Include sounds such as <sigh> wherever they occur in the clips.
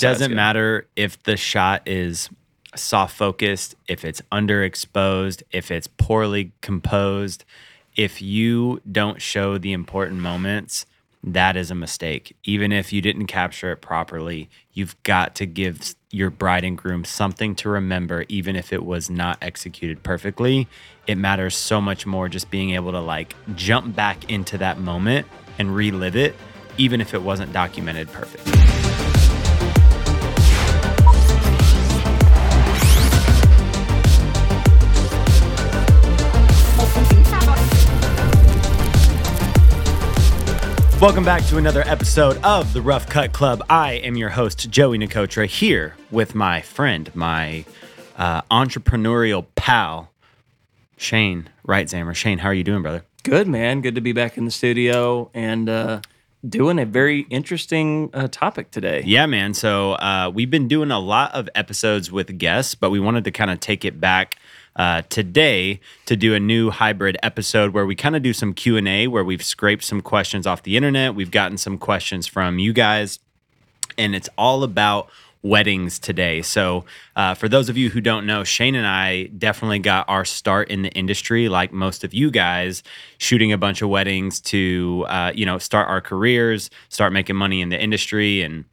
doesn't matter if the shot is soft focused, if it's underexposed, if it's poorly composed. If you don't show the important moments, that is a mistake. Even if you didn't capture it properly, you've got to give your bride and groom something to remember, even if it was not executed perfectly. It matters so much more just being able to like jump back into that moment and relive it, even if it wasn't documented perfectly. Welcome back to another episode of the Rough Cut Club. I am your host, Joey Nicotra, here with my friend, my uh, entrepreneurial pal, Shane Reitzammer. Shane, how are you doing, brother? Good, man. Good to be back in the studio and uh, doing a very interesting uh, topic today. Yeah, man. So uh, we've been doing a lot of episodes with guests, but we wanted to kind of take it back uh, today to do a new hybrid episode where we kind of do some q&a where we've scraped some questions off the internet we've gotten some questions from you guys and it's all about weddings today. So uh, for those of you who don't know shane and i definitely got our start in the industry like most of you guys shooting a bunch of weddings to uh, you know start our careers start making money in the industry and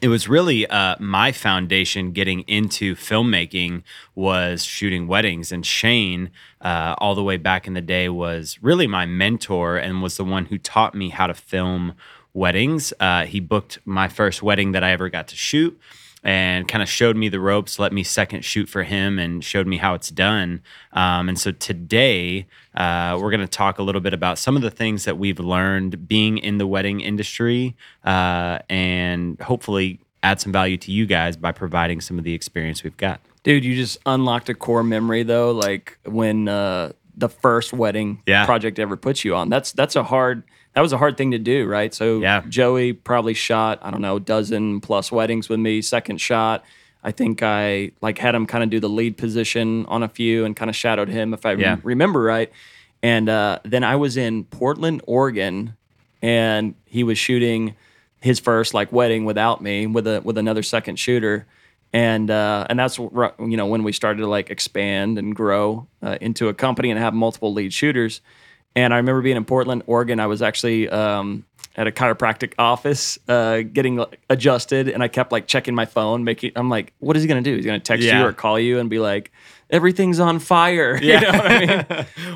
it was really uh, my foundation getting into filmmaking was shooting weddings and shane uh, all the way back in the day was really my mentor and was the one who taught me how to film weddings. Uh, he booked my first wedding that i ever got to shoot and kind of showed me the ropes, let me second shoot for him, and showed me how it's done. Um, and so today, uh, we're going to talk a little bit about some of the things that we've learned being in the wedding industry uh, and hopefully add some value to you guys by providing some of the experience we've got. Dude, you just unlocked a core memory though, like when uh, the first wedding Yeah. project ever put you on. That's that's a hard that was a hard thing to do, right? So Yeah. Joey probably shot, I don't know, a dozen plus weddings with me. Second shot. I think I like had him kind of do the lead position on a few and kind of shadowed him if I Yeah. remember right. And uh, then I was in Portland, Oregon, and he was shooting his first like wedding without me with a with another second shooter and uh, and that's you know when we started to like expand and grow uh, into a company and have multiple lead shooters and I remember being in Portland, Oregon. I was actually um, at a chiropractic office uh, getting adjusted, and I kept like checking my phone, making. I'm like, what is he gonna do? He's gonna text Yeah. you or call you and be like, everything's on fire. <laughs> You know what I mean?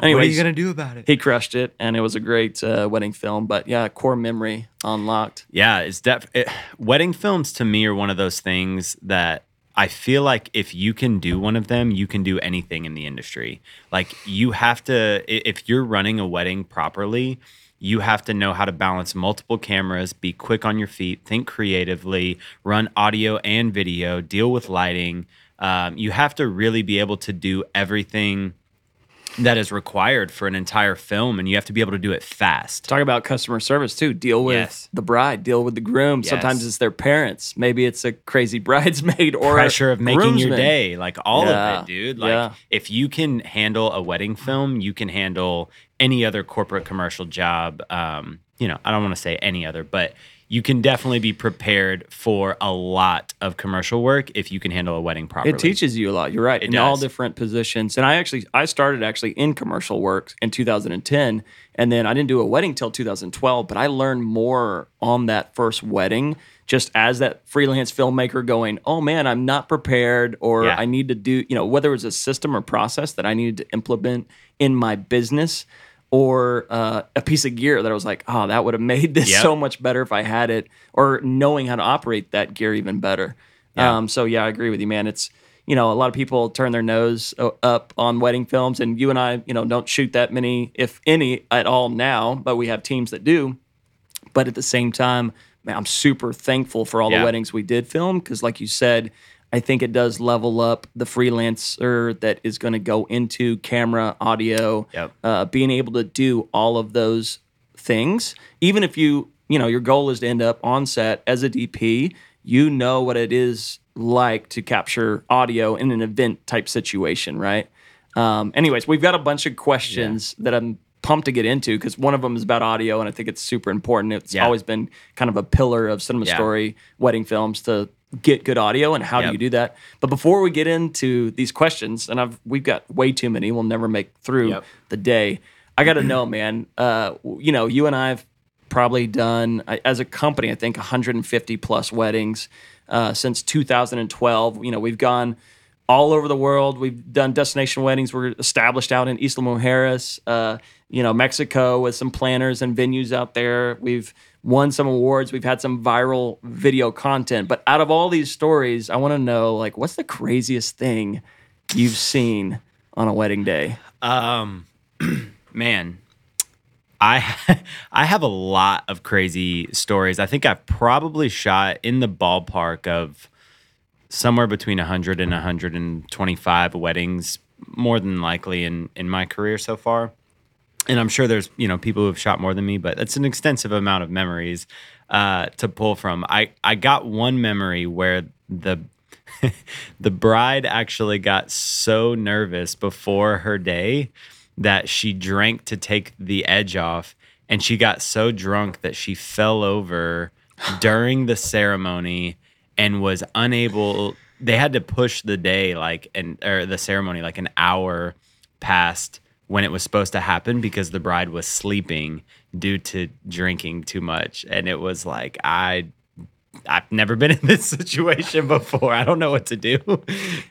Anyways, <laughs> what are you gonna do about it? he crushed it, and it was a great uh, wedding film. But yeah, core memory unlocked. Yeah, it's def- it, wedding films to me are one of those things that I feel like if you can do one of them, you can do anything in the industry. Like you have to if you're running a wedding properly, you have to know how to balance multiple cameras, be quick on your feet, think creatively, run audio and video, deal with lighting. Um, you have to really be able to do everything that is required for an entire film, and you have to be able to do it fast. Talk about customer service too. Deal with Yes. the bride, deal with the groom. Sometimes it's their parents. Maybe it's a crazy <laughs> bridesmaid or a pressure of making your day, like all Yeah, of it, dude. Like yeah. if you can handle a wedding film, you can handle any other corporate commercial job. Um, you know, I don't want to say any other, but you can definitely be prepared for a lot of commercial work if you can handle a wedding properly. It teaches you a lot. You're right. It in all different positions. And I actually I started actually in commercial work in 2010 and then I didn't do a wedding till 2012, but I learned more on that first wedding just as that freelance filmmaker going, "Oh man, I'm not prepared or Yeah. I need to do, you know, whether it was a system or process that I needed to implement in my business or uh, a piece of gear that I was like, oh, that would have made <laughs> this Yep. so much better if I had it, or knowing how to operate that gear even better. Yeah. Um, so yeah, I agree with you, man. It's you know a lot of people turn their nose uh, up on wedding films, and you and I, you know, don't shoot that many, if any, at all now. But we have teams that do. But at the same time, man, I'm super thankful for all Yeah. the weddings we did film because, like you said, I think it does level up the freelancer that is going to go into camera, audio, Yep. uh, being able to do all of those things. Even if you, you know, your goal is to end up on set as a DP, you know what it is like to capture audio in an event type situation, right? Um, anyways, we've got a bunch of questions that I'm pumped to get into because one of them is about audio, and I think it's super important. It's Yeah. always been kind of a pillar of cinema Yeah. story wedding films to get good audio and how do you do that. But before we get into these questions, and I've we've got way too many, we'll never make through Yep. the day. I got to know, man. Uh, you know, you and I've probably done as a company, I think 150 plus weddings uh, since 2012. You know, we've gone all over the world. We've done destination weddings. We're established out in Isla Mujeres, uh, you know, Mexico with some planners and venues out there. We've won some awards. We've had some viral video content. But out of all these stories, I want to know, like, what's the craziest thing you've seen on a wedding day? Um, <clears throat> man, I <laughs> I have a lot of crazy stories. I think I've probably shot in the ballpark of somewhere between 100 and 125 weddings, more than likely in in my career so far. And I'm sure there's you know people who have shot more than me, but it's an extensive amount of memories uh, to pull from. I I got one memory where the <laughs> the bride actually got so nervous before her day that she drank to take the edge off and she got so drunk that she fell over <sighs> during the ceremony and was unable they had to push the day like and or the ceremony like an hour past when it was supposed to happen because the bride was sleeping due to drinking too much and it was like i I've never been <laughs> in this situation before. I don't know what to do. <laughs>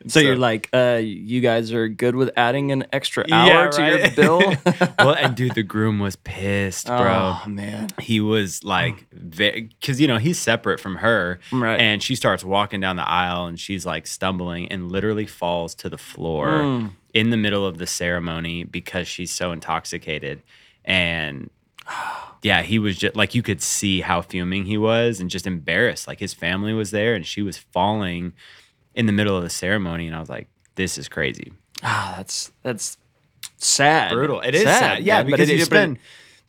So, you're like, uh, you guys are good with adding an extra hour Yeah, to your bill? <laughs> well, and dude, the groom was pissed, bro. Oh, man. He was like, because you know he's separate from her, Right. And she starts walking down the aisle, and she's like stumbling and literally falls to the floor Mm. In the middle of the ceremony because she's so intoxicated. And <sighs> yeah, he was just like you could see how fuming he was and just embarrassed. Like his family was there, and she was falling in the middle of the ceremony, and I was like, this is crazy. Ah, that's that's sad. Brutal. It is sad. Yeah, man. because you but spend-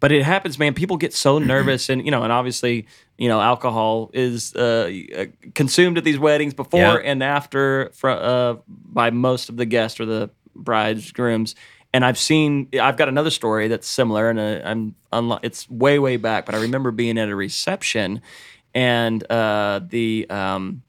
But it happens, man. People get so nervous, and you know, and obviously, you know, alcohol is uh, uh, consumed at these weddings before Yeah. and after fr- uh, by most of the guests or the brides grooms. And I've seen, I've got another story that's similar, and uh, I'm, unlo- it's way, way back. But I remember being at a reception, and uh, the um,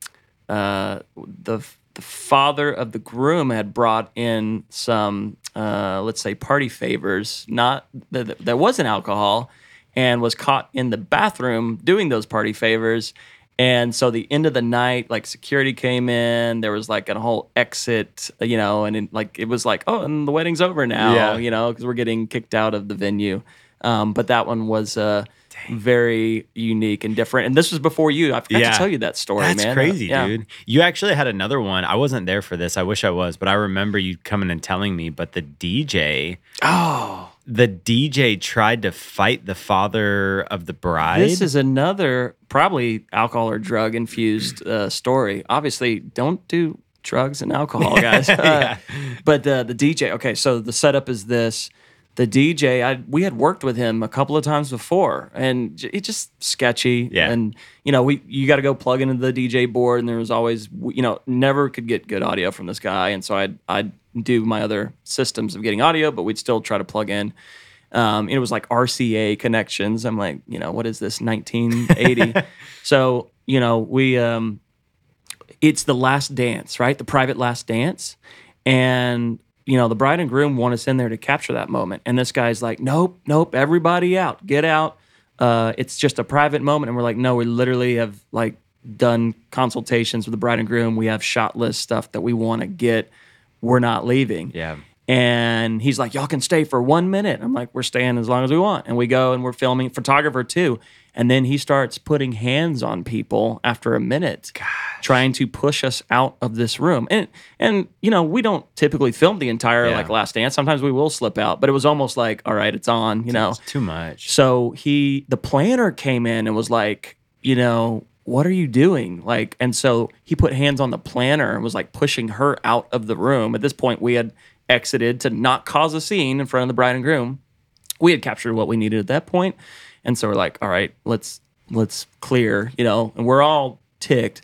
uh, the the father of the groom had brought in some, uh, let's say, party favors. Not that there wasn't alcohol, and was caught in the bathroom doing those party favors. And so the end of the night, like security came in, there was like a whole exit, you know, and it, like it was like, oh, and the wedding's over now, Yeah. you know, because we're getting kicked out of the venue. Um, but that one was uh, very unique and different. And this was before you. I forgot Yeah. to tell you that story, That's man. crazy, Yeah. dude. You actually had another one. I wasn't there for this. I wish I was, but I remember you coming and telling me. But the DJ, Oh, the DJ tried to fight the father of the bride. this is another probably alcohol or drug infused uh, story. Obviously, don't do drugs and alcohol, <laughs> guys. Uh, but uh, the DJ, okay, so the setup is this. The DJ, I, we had worked with him a couple of times before, and it's just sketchy. Yeah. And you know, we you got to go plug into the DJ board, and there was always, you know, never could get good audio from this guy, and so I'd I'd do my other systems of getting audio, but we'd still try to plug in. Um, it was like RCA connections. I'm like, you know, what is this 1980? <laughs> so, you know, we, um, it's the last dance, right? The private last dance. And, you know, the bride and groom want us in there to capture that moment. And this guy's like, nope, nope, everybody out, get out. Uh, it's just a private moment. And we're like, no, we literally have like done consultations with the bride and groom. We have shot list stuff that we want to get. We're not leaving. yeah. And he's like, y'all can stay for one minute. I'm like, we're staying as long as we want. And we go and we're filming, photographer too. And then he starts putting hands on people after a minute, trying to push us out of this room. And, and you know, we don't typically film the entire Yeah. like last dance. Sometimes we will slip out, but it was almost like, all right, it's on, you know. It's too much. So he, the planner came in and was like, you know, what are you doing? Like, and so he put hands on the planner and was like pushing her out of the room. At this point, we had exited to not cause a scene in front of the bride and groom. We had captured what we needed at that point, and so we're like, all right, let's let's clear, you know, and we're all ticked.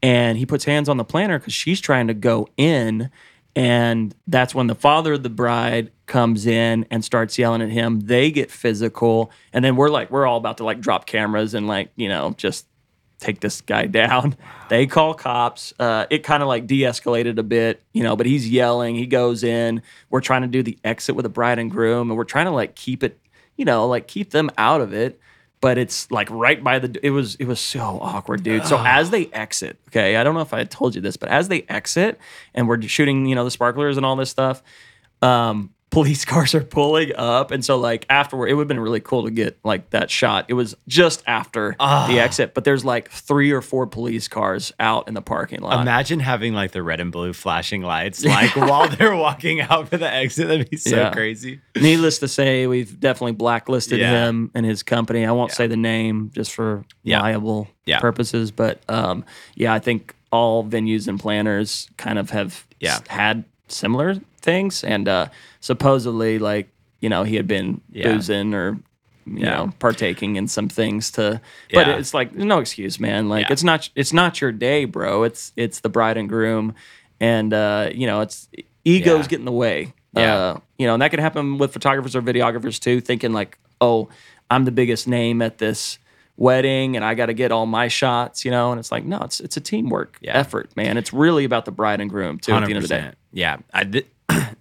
And he puts hands on the planner because she's trying to go in. And that's when the father of the bride comes in and starts yelling at him. They get physical. And then we're like, we're all about to like drop cameras and like, you know, just take this guy down. <laughs> They call cops. Uh, it kind of like de-escalated a bit, you know. But he's yelling. He goes in. We're trying to do the exit with the bride and groom, and we're trying to like keep it, you know, like keep them out of it. But it's like right by the. It was it was so awkward, dude. So as they exit, okay, I don't know if I had told you this, but as they exit and we're shooting, you know, the sparklers and all this stuff, um, police <laughs> cars are pulling up, and so like afterward, it would have been really cool to get like that shot. It was just after the exit, but there's like three or four police cars out in the parking lot. Imagine having like the red and blue flashing lights like <laughs> while they're walking out for the exit. That'd be so Yeah. crazy. Needless to say, we've definitely blacklisted Yeah. him and his company. I won't say the name just for Yeah. liable Yeah. purposes, but um, yeah, I think all venues and planners kind of have Yeah. had similar things, and uh, supposedly, like you know, he had been Yeah. boozing or you Yeah. know partaking in some things to, but Yeah. it's like no excuse, man. Like Yeah. it's not it's not your day, bro. It's it's the bride and groom, and uh, you know, it's egos get in the way. Yeah. Uh, you know, and that could happen with photographers or videographers too, thinking like, oh, I'm the biggest name at this wedding and I got to get all my shots, you know, and it's like, no, it's it's a teamwork effort, man. It's really about the bride and groom too. At the end of the day, Yeah. I, thi-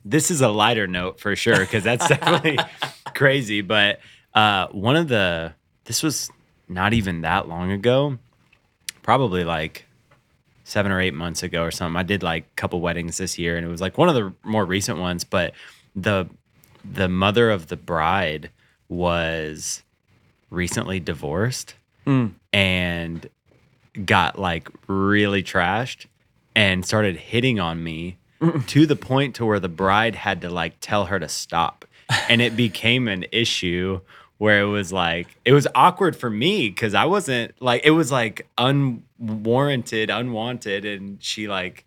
this is a lighter note for sure because that's definitely <laughs> crazy. But uh, one of the, this was not even that long ago, probably like seven or eight months ago or something. I did like a couple weddings this year and it was like one of the more recent ones. But the, the mother of the bride was recently divorced and got like really trashed and started hitting on me to the point to where the bride had to like tell her to stop. And it became an issue where it was like it was awkward for me because i wasn't like it was like unwarranted unwanted and she like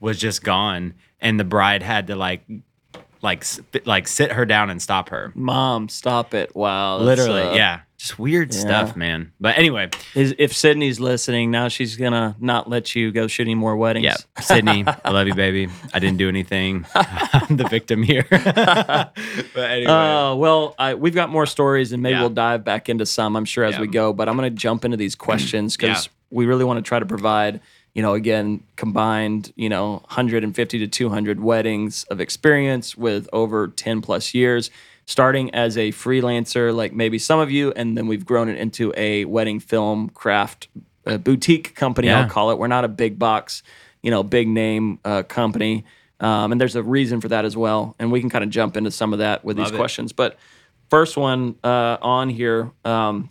was just gone. And the bride had to like like like sit her down and stop her. Mom, stop it! Wow, literally uh, yeah just weird stuff man but anyway Is, if Sydney's listening now, she's gonna not let you go shooting more weddings. Yeah, Sydney, I love you, baby. I didn't do anything. <laughs> I'm the victim here. <laughs> but anyway, Uh, well, I, we've got more stories, and maybe Yeah. we'll dive back into some. I'm sure as Yeah. we go, but I'm going to jump into these questions because Yeah. we really want to try to provide, you know, again, combined, you know, 150 to 200 weddings of experience with over 10 plus years, starting as a freelancer, like maybe some of you, and then we've grown it into a wedding film craft uh, boutique company. Yeah. I'll call it. We're not a big box, you know, big name uh, company. Um, and there's a reason for that as well. And we can kind of jump into some of that with Love these it. questions. But first one uh, on here, um,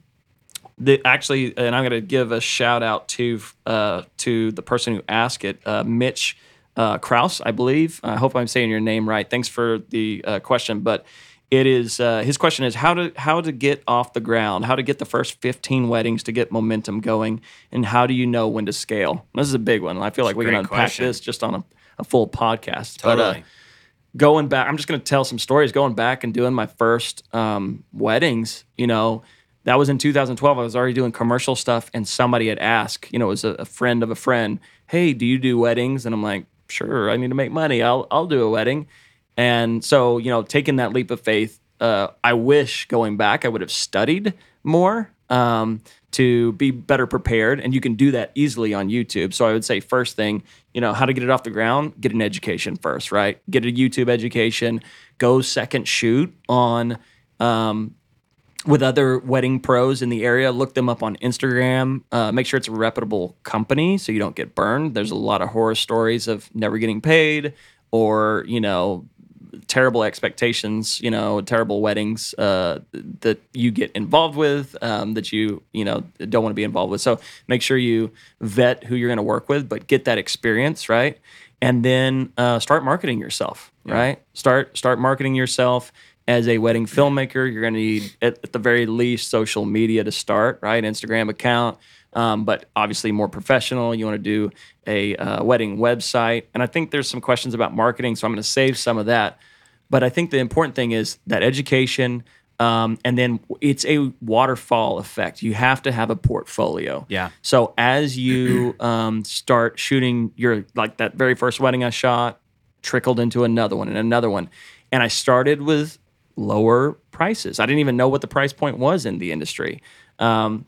the, actually, and I'm going to give a shout out to uh, to the person who asked it, uh, Mitch uh, Kraus, I believe. I hope I'm saying your name right. Thanks for the uh, question, but it is uh, his question is how to how to get off the ground, how to get the first 15 weddings to get momentum going, and how do you know when to scale? This is a big one. I feel like we can unpack question. this just on a, a full podcast. But, uh, totally. going back, I'm just going to tell some stories. Going back and doing my first um, weddings, you know, that was in 2012. I was already doing commercial stuff, and somebody had asked, you know, it was a, a friend of a friend, "Hey, do you do weddings?" And I'm like, "Sure, I need to make money. I'll I'll do a wedding." And so, you know, taking that leap of faith, uh, I wish going back I would have studied more um, to be better prepared. And you can do that easily on YouTube. So I would say, first thing, you know, how to get it off the ground, get an education first, right? Get a YouTube education, go second shoot on. Um, with other wedding pros in the area. Look them up on Instagram. Uh, make sure it's a reputable company so you don't get burned. There's a lot of horror stories of never getting paid or, you know, terrible expectations, you know, terrible weddings uh, that you get involved with um, that you, you know, don't want to be involved with. So make sure you vet who you're going to work with, but get that experience, right? And then uh, start marketing yourself, right? Start start marketing yourself as a wedding filmmaker. You're going to need at, at the very least social media to start, right? Instagram account. Um, but obviously more professional. You want to do a uh, wedding website, and I think there's some questions about marketing, so I'm going to save some of that. But I think the important thing is that education, um, and then it's a waterfall effect. You have to have a portfolio. Yeah. So as you um, start shooting your like that very first wedding I shot, trickled into another one and another one, and I started with lower prices. I didn't even know what the price point was in the industry. Um,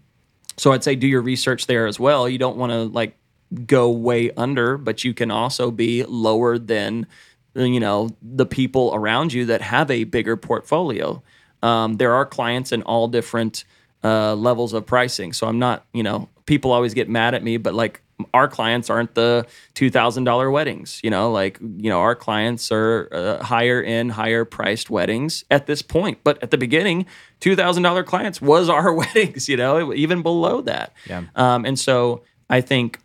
So I'd say do your research there as well. You don't want to like go way under, but you can also be lower than you know the people around you that have a bigger portfolio. Um, there are clients in all different uh, levels of pricing. So I'm not, you know, people always get mad at me, but like our clients aren't the two thousand dollar weddings. You know, like you know, our clients are uh, higher in, higher priced weddings at this point. But at the beginning, two thousand dollar clients was our <laughs> weddings. You know, even below that. Yeah. Um, and so I think,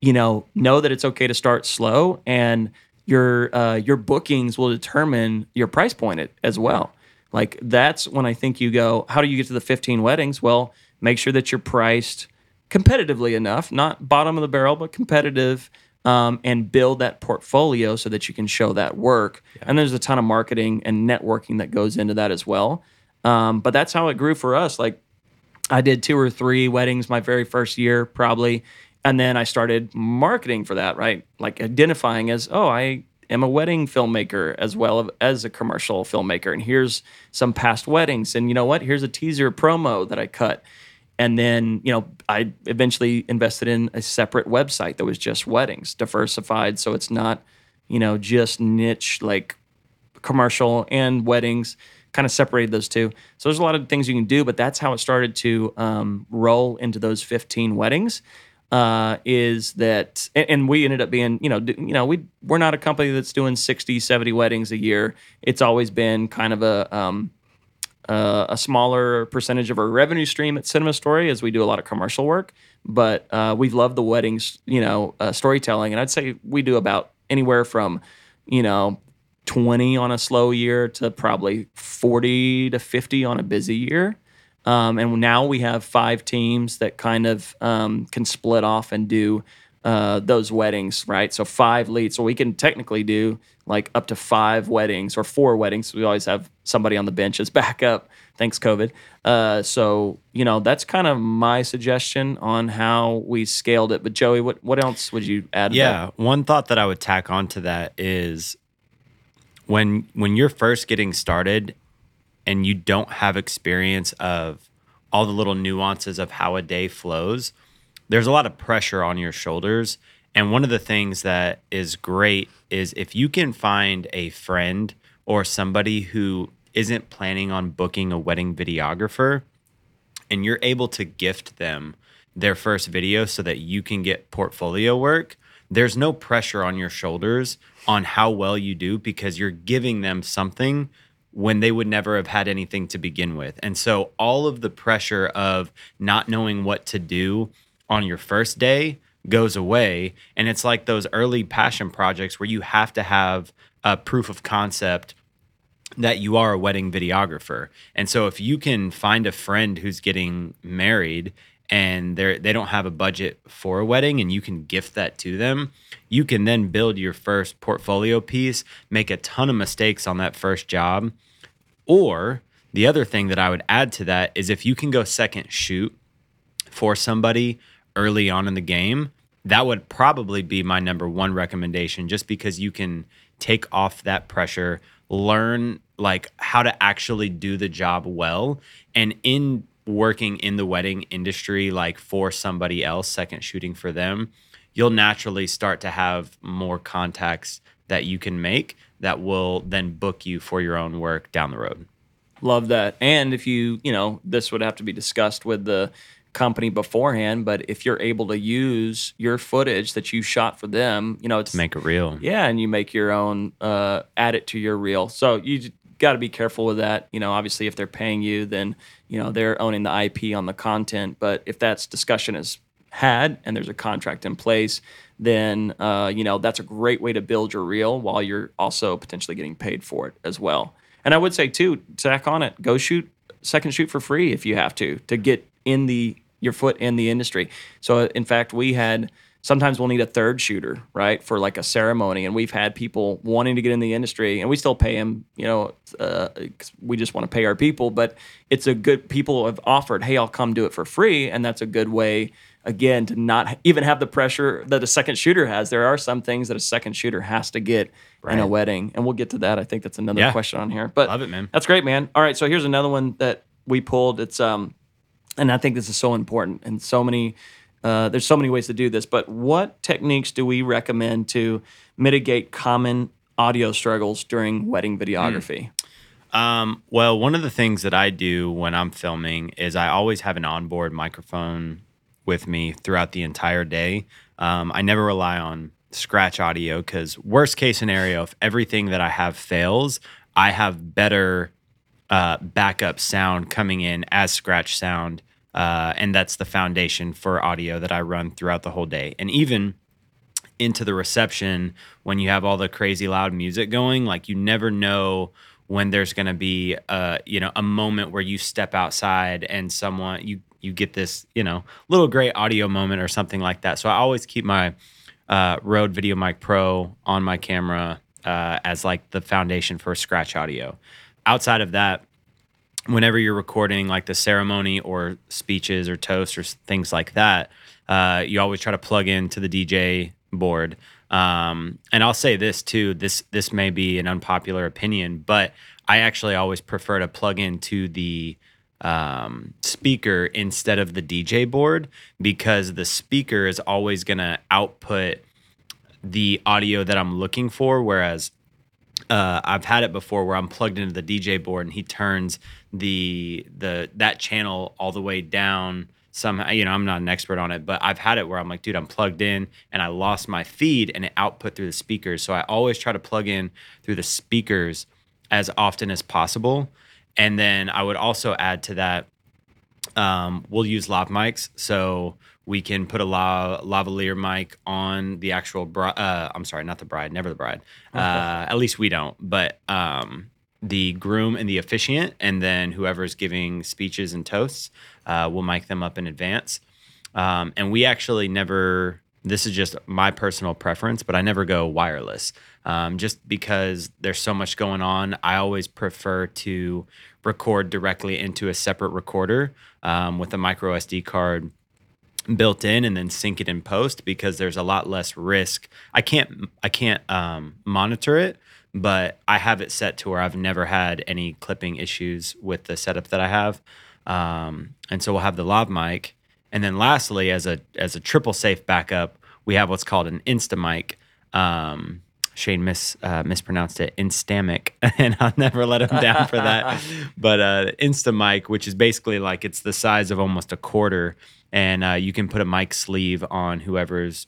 you know, know that it's okay to start slow, and your uh, your bookings will determine your price point as well. Like that's when I think you go, how do you get to the 15 weddings? Well, make sure that you're priced competitively enough, not bottom of the barrel, but competitive, um, and build that portfolio so that you can show that work. Yeah. And there's a ton of marketing and networking that goes into that as well. Um, but that's how it grew for us. Like I did two or three weddings my very first year, probably. And then I started marketing for that, right? Like identifying as, oh, I am a wedding filmmaker as well as a commercial filmmaker. And here's some past weddings. And you know what? Here's a teaser promo that I cut. And then, you know, I eventually invested in a separate website that was just weddings, diversified. So it's not, you know, just niche like commercial and weddings, kind of separated those two. So there's a lot of things you can do, but that's how it started to um, roll into those 15 weddings uh, is that, and we ended up being, you know, you know, we we're not a company that's doing 60, 70 weddings a year. It's always been kind of a um, uh, a smaller percentage of our revenue stream at Cinema Story as we do a lot of commercial work. But uh, we've loved the weddings, you know, uh, storytelling, and I'd say we do about anywhere from, you know, 20 on a slow year to probably 40 to 50 on a busy year. Um, and now we have five teams that kind of um, can split off and do uh, those weddings, right? So five leads. So we can technically do like up to five weddings or four weddings. We always have somebody on the bench as <laughs> backup. Thanks, COVID. Uh, so you know that's kind of my suggestion on how we scaled it. But Joey, what what else would you add? Yeah, one thought that I would tack on to that is when when you're first getting started and you don't have experience of all the little nuances of how a day flows, there's a lot of pressure on your shoulders. And one of the things that is great is if you can find a friend or somebody who isn't planning on booking a wedding videographer and you're able to gift them their first video so that you can get portfolio work, there's no pressure on your shoulders on how well you do because you're giving them something when they would never have had anything to begin with. And so all of the pressure of not knowing what to do on your first day goes away. And it's like those early passion projects where you have to have a proof of concept that you are a wedding videographer. And so if you can find a friend who's getting married and they they don't have a budget for a wedding and you can gift that to them, you can then build your first portfolio piece, make a ton of mistakes on that first job. Or the other thing that I would add to that is if you can go second shoot for somebody early on in the game, that would probably be my number one recommendation just because you can take off that pressure, learn like how to actually do the job well and in working in the wedding industry like for somebody else second shooting for them you'll naturally start to have more contacts that you can make that will then book you for your own work down the road. Love that. And if you, you know, this would have to be discussed with the company beforehand, but if you're able to use your footage that you shot for them, you know, it's make it real. Yeah, and you make your own uh add it to your reel. So you got to be careful with that. You know, obviously if they're paying you, then, you know, they're owning the IP on the content, but if that's discussion is had and there's a contract in place, then uh, you know that's a great way to build your reel while you're also potentially getting paid for it as well. And I would say too, tack on it, go shoot second shoot for free if you have to to get in the your foot in the industry. So in fact, we had sometimes we'll need a third shooter, right, for like a ceremony. And we've had people wanting to get in the industry, and we still pay them. You know, uh, we just want to pay our people, but it's a good. People have offered, hey, I'll come do it for free, and that's a good way again to not even have the pressure that a second shooter has. There are some things that a second shooter has to get right. in a wedding, and we'll get to that. I think that's another yeah. question on here. But love it, man. That's great, man. All right, so here's another one that we pulled. It's um, and I think this is so important. And so many, uh, there's so many ways to do this. But what techniques do we recommend to mitigate common audio struggles during wedding videography? Um, well, one of the things that I do when I'm filming is I always have an onboard microphone with me throughout the entire day. Um, I never rely on scratch audio because worst case scenario, if everything that I have fails, I have better uh, backup sound coming in as scratch sound. Uh, and that's the foundation for audio that I run throughout the whole day. And even into the reception, when you have all the crazy loud music going, like you never know when there's going to be a you know a moment where you step outside and someone you you get this you know little great audio moment or something like that. So I always keep my uh, Rode VideoMic Pro on my camera uh, as like the foundation for scratch audio. Outside of that, whenever you're recording like the ceremony or speeches or toasts or things like that, uh, you always try to plug into the DJ board. Um, and I'll say this too. This this may be an unpopular opinion, but I actually always prefer to plug into the um, speaker instead of the DJ board because the speaker is always going to output the audio that I'm looking for, whereas uh, I've had it before where I'm plugged into the DJ board and he turns the the that channel all the way down somehow you know i'm not an expert on it but i've had it where i'm like dude i'm plugged in and i lost my feed and it output through the speakers. So i always try to plug in through the speakers as often as possible. And then i would also add to that um, we'll use lav mics. So we can put a la- lavalier mic on the actual bride uh, i'm sorry not the bride never the bride uh, at least we don't but um, the groom and the officiant and then whoever's giving speeches and toasts uh, we'll mic them up in advance. Um, and we actually never, this is just my personal preference, but I never go wireless um, just because there's so much going on. I always prefer to record directly into a separate recorder um, with a micro SD card built in and then sync it in post because there's a lot less risk. I can't I can't um, monitor it, but I have it set to where I've never had any clipping issues with the setup that I have. Um, and so we'll have the lav mic. And then lastly, as a as a triple safe backup, we have what's called an Instamic. Um, Shane mis uh, mispronounced it Instamic, <laughs> and I'll never let him down for that. <laughs> but uh, Instamic, which is basically like it's the size of almost a quarter, and uh, you can put a mic sleeve on whoever's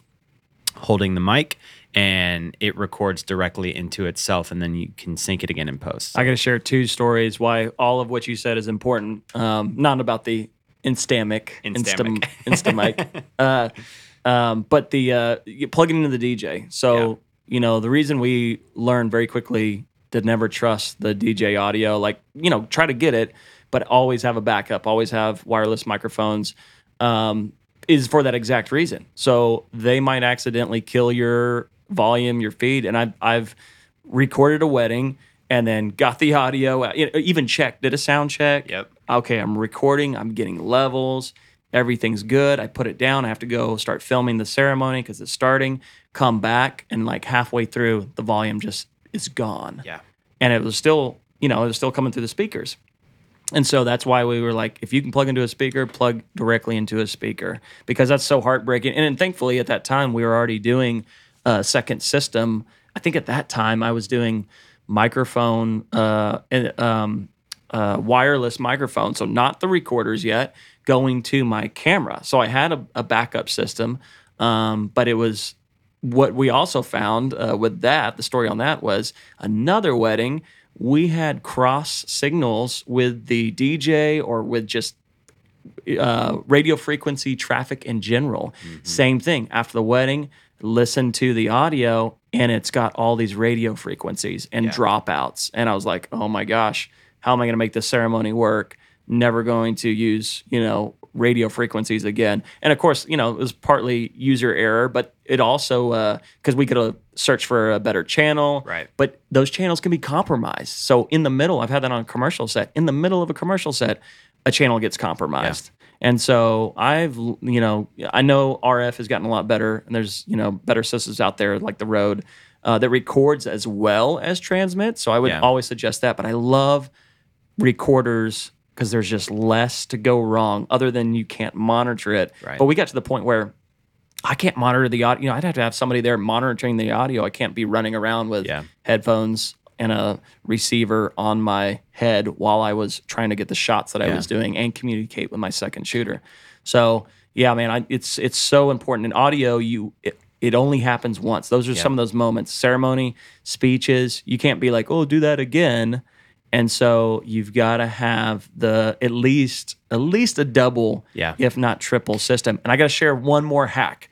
holding the mic, and it records directly into itself, and then you can sync it again in post. I got to share two stories why all of what you said is important. Um, not about the Instamic, Instamic. <laughs> Instamic, uh, um, but the uh, you plug it into the DJ. So Yeah. you know the reason we learned very quickly to never trust the DJ audio. Like you know, try to get it, but always have a backup. Always have wireless microphones. Um, is for that exact reason. So they might accidentally kill your volume, your feed. And I've, I've recorded a wedding and then got the audio, you know, even checked, did a sound check. Yep. Okay, I'm recording, I'm getting levels, everything's good. I put it down. I have to go start filming the ceremony because it's starting. Come back, and like halfway through, the volume just is gone Yeah. and it was still you know it was still coming through the speakers and so that's why we were like if you can plug into a speaker plug directly into a speaker because that's so heartbreaking. And thankfully at that time we were already doing a second system. I think at that time i was doing microphone uh, and, um, uh, wireless microphone. So not the recorders yet going to my camera. So i had a, a backup system um, but it was what we also found uh, with that, the story on that was another wedding. We had cross signals with the DJ or with just uh, radio frequency traffic in general. Same thing. After the wedding, listen to the audio, and it's got all these radio frequencies and dropouts. And I was like, oh my gosh, how am I going to make this ceremony work? Never going to use, you know, radio frequencies again. And of course, you know, it was partly user error, but it also because we could have searched for a better channel, Right. But those channels can be compromised. So in the middle, I've had that on a commercial set. In the middle of a commercial set, a channel gets compromised. And so I've, you know, I know RF has gotten a lot better, and there's, you know, better systems out there like the Rode uh, that records as well as transmits. So I would Yeah. always suggest that. But I love recorders because there's just less to go wrong other than you can't monitor it. Right. But we got to the point where I can't monitor the audio. You know, I'd have to have somebody there monitoring the audio. I can't be running around with Yeah. headphones and a receiver on my head while I was trying to get the shots that I Yeah. was doing and communicate with my second shooter. So yeah, man, I, it's it's so important in audio. You it, it only happens once. Those are some of those moments. Ceremony, speeches. You can't be like, oh, do that again. And so you've got to have the at least at least a double, Yeah. if not triple system. And I got to share one more hack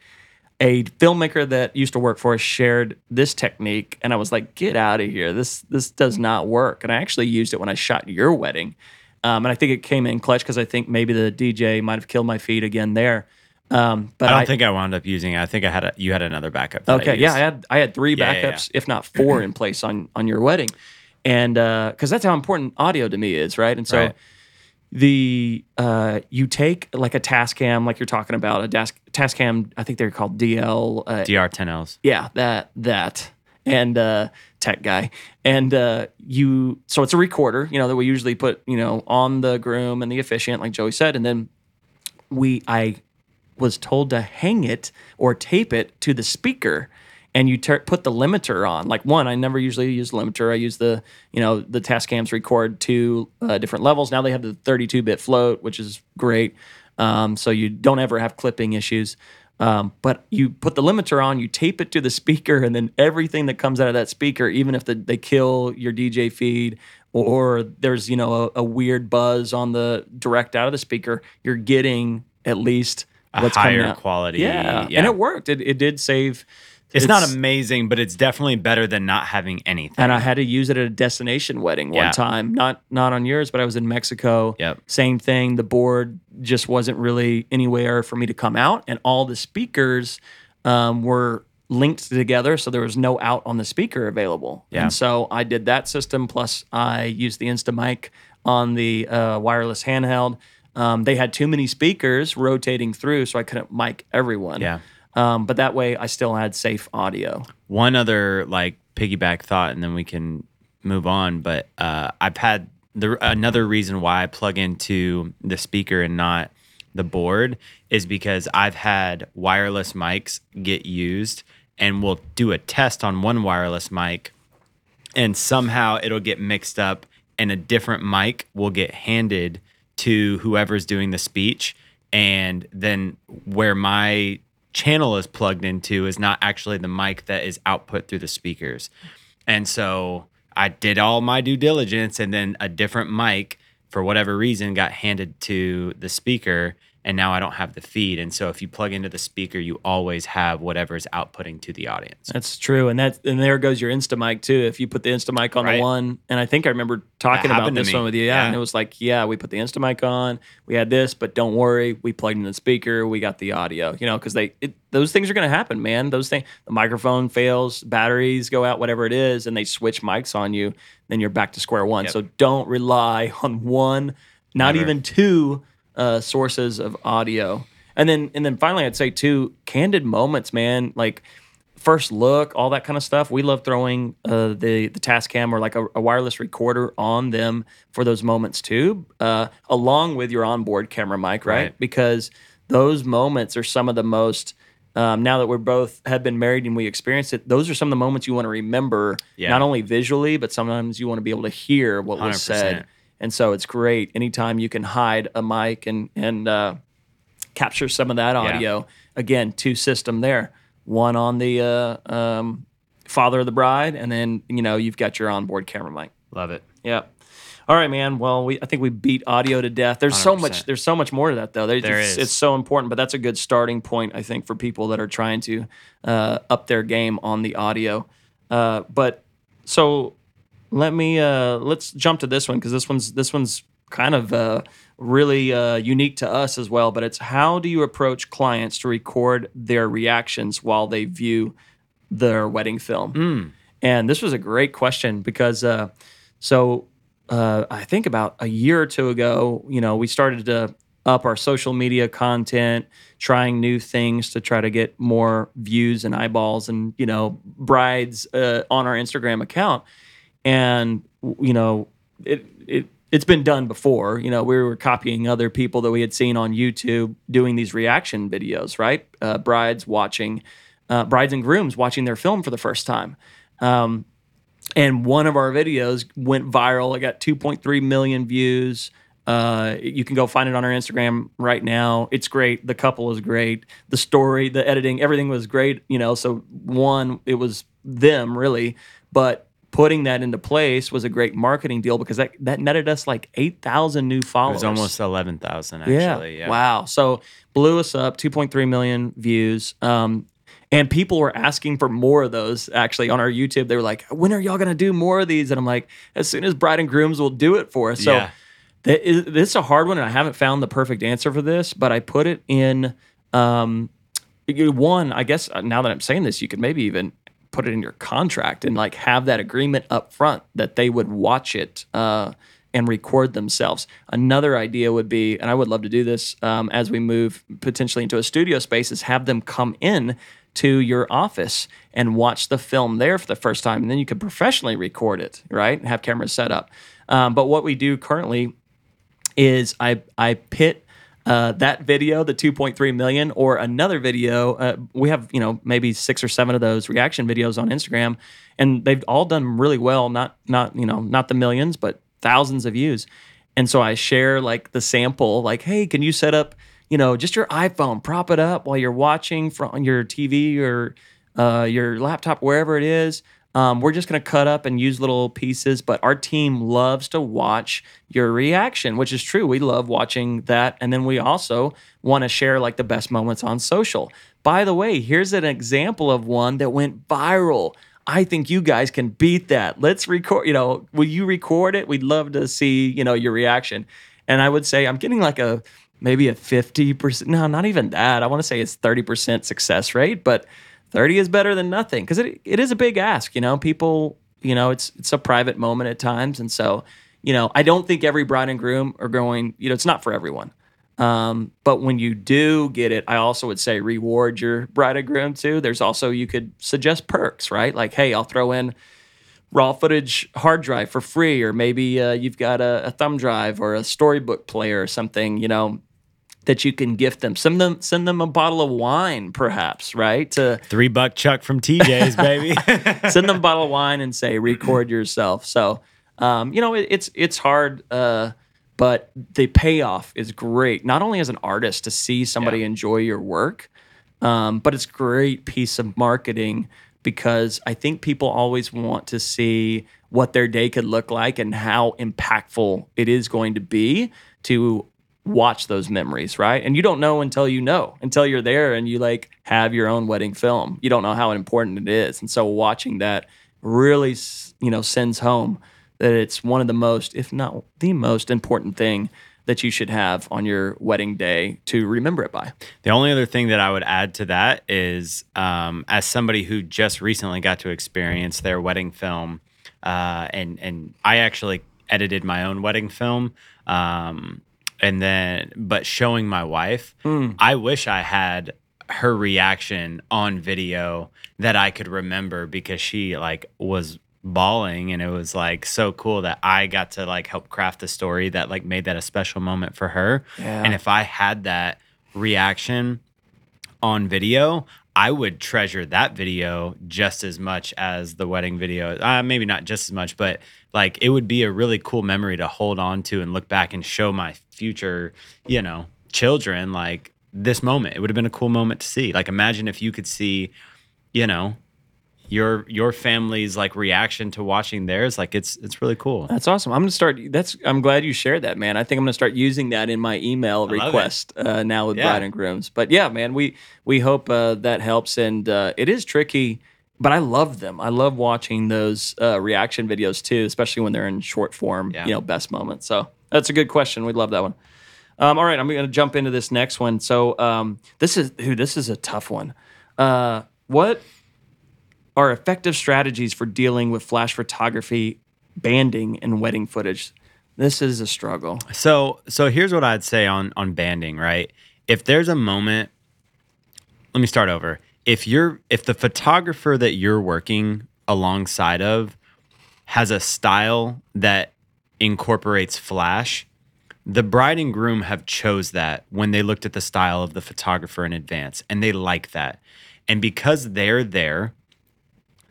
a filmmaker that used to work for us shared this technique and i was like get out of here this this does not work and i actually used it when i shot your wedding um, and i think it came in clutch because i think maybe the dj might have killed my feed again there um, but I don't I, think I wound up using it. I think I had a you had another backup. that I okay yeah i had i had three Yeah, backups yeah, yeah. if not four in place on on your wedding and because that's how important audio to me is right and so Right. the uh, you take like a Tascam, like you're talking about a task Tascam. I think they're called DL. Uh, DR10Ls. yeah, that that and uh, tech guy, and uh, you. So it's a recorder, you know, that we usually put, you know, on the groom and the officiant, like Joey said, and then we I was told to hang it or tape it to the speaker and you ter- put the limiter on like one i never usually use limiter i use the you know the tascams record two uh, different levels now they have the 32 bit float which is great um, so you don't ever have clipping issues um, but you put the limiter on you tape it to the <laughs> speaker and then everything that comes out of that speaker even if the, they kill your dj feed or there's you know a, a weird buzz on the direct out of the speaker you're getting at least A what's coming higher quality. Yeah. yeah. and it worked. It, it did save. It's, not amazing, but it's definitely better than not having anything. And I had to use it at a destination wedding one Yeah. time. Not not on yours, but I was in Mexico. Yep. Same thing. The board just wasn't really anywhere for me to come out, and all the speakers um, were linked together, so there was no out on the speaker available. Yeah. And so I did that system. Plus, I used the Instamic on the uh, wireless handheld. Um, they had too many speakers rotating through, so I couldn't mic everyone. Yeah. Um, but that way, I still had safe audio. one other like piggyback thought and then we can move on but uh, i've had the another reason why i plug into the speaker and not the board is because i've had wireless mics get used and we'll do a test on one wireless mic and somehow it'll get mixed up and a different mic will get handed to whoever's doing the speech and then where my channel is plugged into is not actually the mic that is output through the speakers. And so i did all my due diligence and then a different mic for whatever reason got handed to the speaker and now i don't have the feed and so if you plug into the speaker you always have whatever's outputting to the audience That's true, and that and there goes your Instamic too. If you put the Instamic on Right. the one, and I think I remember talking about this one with you, yeah, Yeah. and it was like, yeah, we put the Instamic on, we had this, but don't worry, we plugged in the speaker, we got the audio, you know, because they it, those things are going to happen, man. Those things, the microphone fails, batteries go out, whatever it is, and they switch mics on you, then you're back to square one. Yep. So don't rely on one, not Never. even two uh, sources of audio. And then and then finally I'd say too, candid moments, man. Like first look, all that kind of stuff. We love throwing uh, the the Tascam or like a, a wireless recorder on them for those moments too, uh, along with your onboard camera mic, right? Right. Because those moments are some of the most. Um, now that we're both have been married and we experienced it, those are some of the moments you want to remember, Yeah. not only visually, but sometimes you want to be able to hear what was 100%. said. And so it's great anytime you can hide a mic and and uh, capture some of that audio. Again, two system there. One on the uh, um, father of the bride, and then you know you've got your onboard camera mic. love it Yeah. All right, man. Well, we I think we beat audio to death. There's so much. There's so much more to that, though. There, There it's, is. it's so important, but that's a good starting point, I think, for people that are trying to uh, up their game on the audio. Uh, but so let me uh, let's jump to this one because this one's this one's kind of uh, really uh, unique to us as well. But it's how do you approach clients to record their reactions while they view their wedding film? And this was a great question because uh, so uh, I think about a year or two ago, you know, we started to up our social media content, trying new things to try to get more views and eyeballs and, you know, brides uh, on our Instagram account. And, you know, it, it, it's been done before. You know, we were copying other people that we had seen on YouTube doing these reaction videos, right? Uh, brides watching, uh, brides and grooms watching their film for the first time. Um, and one of our videos went viral. It got 2.3 million views. Uh, you can go find it on our Instagram right now. It's great. The couple is great. The story, the editing, everything was great. You know, so one, it was them really, but putting that into place was a great marketing deal because that, that netted us like 8,000 new It followers. was almost eleven thousand actually. Yeah. Wow. So blew us up, 2.3 million views. Um, and people were asking for more of those actually on our YouTube. They were like, when are y'all going to do more of these? And I'm like, as soon as Bride and Grooms will do it for us. So Yeah. that is, this is a hard one, and I haven't found the perfect answer for this, but I put it in um, one. I guess uh, now that I'm saying this, you could maybe even put it in your contract and like have that agreement up front that they would watch it uh, and record themselves. Another idea would be, and I would love to do this um, as we move potentially into a studio space, is have them come in to your office and watch the film there for the first time, and then you could professionally record it, right? And have cameras set up. Um, but what we do currently is I I pit uh, that video, the 2.3 million, or another video. Uh, we have you know maybe six or seven of those reaction videos on Instagram, and they've all done really well. Not not you know not the millions, but thousands of views. And so I share like the sample, like, hey, can you set up you know just your iPhone, prop it up while you're watching from your TV or uh, your laptop, wherever it is. Um, we're just going to cut up and use little pieces, but our team loves to watch your reaction, which is true. We love watching that. And then we also want to share like the best moments on social. By the way, here's an example of one that went viral. I think you guys can beat that. Let's record, you know, will you record it? We'd love to see, you know, your reaction. And I would say I'm getting like a maybe a 50%, no, not even that. I want to say it's 30% success rate, but 30 is better than nothing because it, it is a big ask you know? People you know it's it's a private moment at times and so you know i don't think every bride and groom are going you know it's not for everyone. Um, but when you do get it i also would say reward your bride and groom too. There's also you could suggest perks right? Like hey i'll throw in raw footage hard drive for free or maybe uh, you've got a, a thumb drive or a storybook player or something you know that you can gift them send them send them a bottle of wine perhaps right to Three buck chuck from TJ's, baby. <laughs> send them a bottle of wine and say record yourself. So um, you know it, it's it's hard, uh, but the payoff is great. Not only as an artist to see somebody Yeah. enjoy your work, um, but it's great piece of marketing because I think people always want to see what their day could look like and how impactful it is going to be to watch those memories, right? And you don't know until you know, until you're there and you like have your own wedding film. You don't know how important it is. And so watching that really, you know, sends home that it's one of the most, if not the most important thing that you should have on your wedding day to remember it by. The only other thing that I would add to that is, um, as somebody who just recently got to experience their wedding film, uh, and and I actually edited my own wedding film, um, and then but showing my wife, I wish I had her reaction on video that I could remember because she like was bawling and it was like so cool that I got to like help craft the story that like made that a special moment for her. Yeah. And if I had that reaction on video, I would treasure that video just as much as the wedding video. Uh, maybe not just as much, but like it would be a really cool memory to hold on to and look back and show my future, you know, children like this moment. It would have been a cool moment to see. Like imagine if you could see, you know, your your family's like reaction to watching theirs. Like it's it's really cool. That's awesome. I'm gonna start. That's. I'm glad you shared that, man. I think I'm gonna start using that in my email request uh, now with Yeah. bride and grooms. But yeah, man, we we hope uh, that helps. And uh, it is tricky, but I love them. I love watching those uh, reaction videos too, especially when they're in short form. Yeah. You know, best moments. So that's a good question. We'd love that one. Um, all right, I'm going to jump into this next one. So um, this is who this is a tough one. Uh, what are effective strategies for dealing with flash photography, banding, and wedding footage? This is a struggle. So so here's what I'd say on on banding, right? If there's a moment let me start over. If you're if the photographer that you're working alongside of has a style that incorporates flash, the bride and groom have chose that when they looked at the style of the photographer in advance and they like that. And because they're there,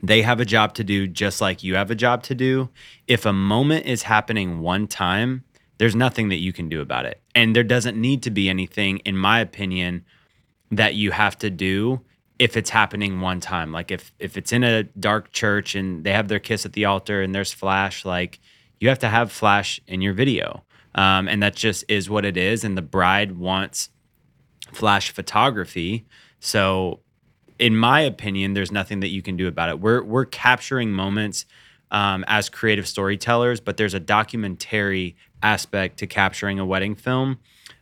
they have a job to do just like you have a job to do. If a moment is happening one time, there's nothing that you can do about it. And there doesn't need to be anything, in my opinion, that you have to do if it's happening one time. Like if if it's in a dark church and they have their kiss at the altar and there's flash, like you have to have flash in your video. Um, and that just is what it is. And the bride wants flash photography. So in my opinion, there's nothing that you can do about it. We're we're capturing moments um, as creative storytellers, but there's a documentary aspect to capturing a wedding film.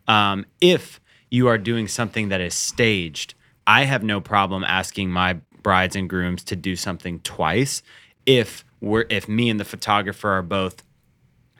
Um, if you are doing something that is staged, I have no problem asking my brides and grooms to do something twice if we're if me and the photographer are both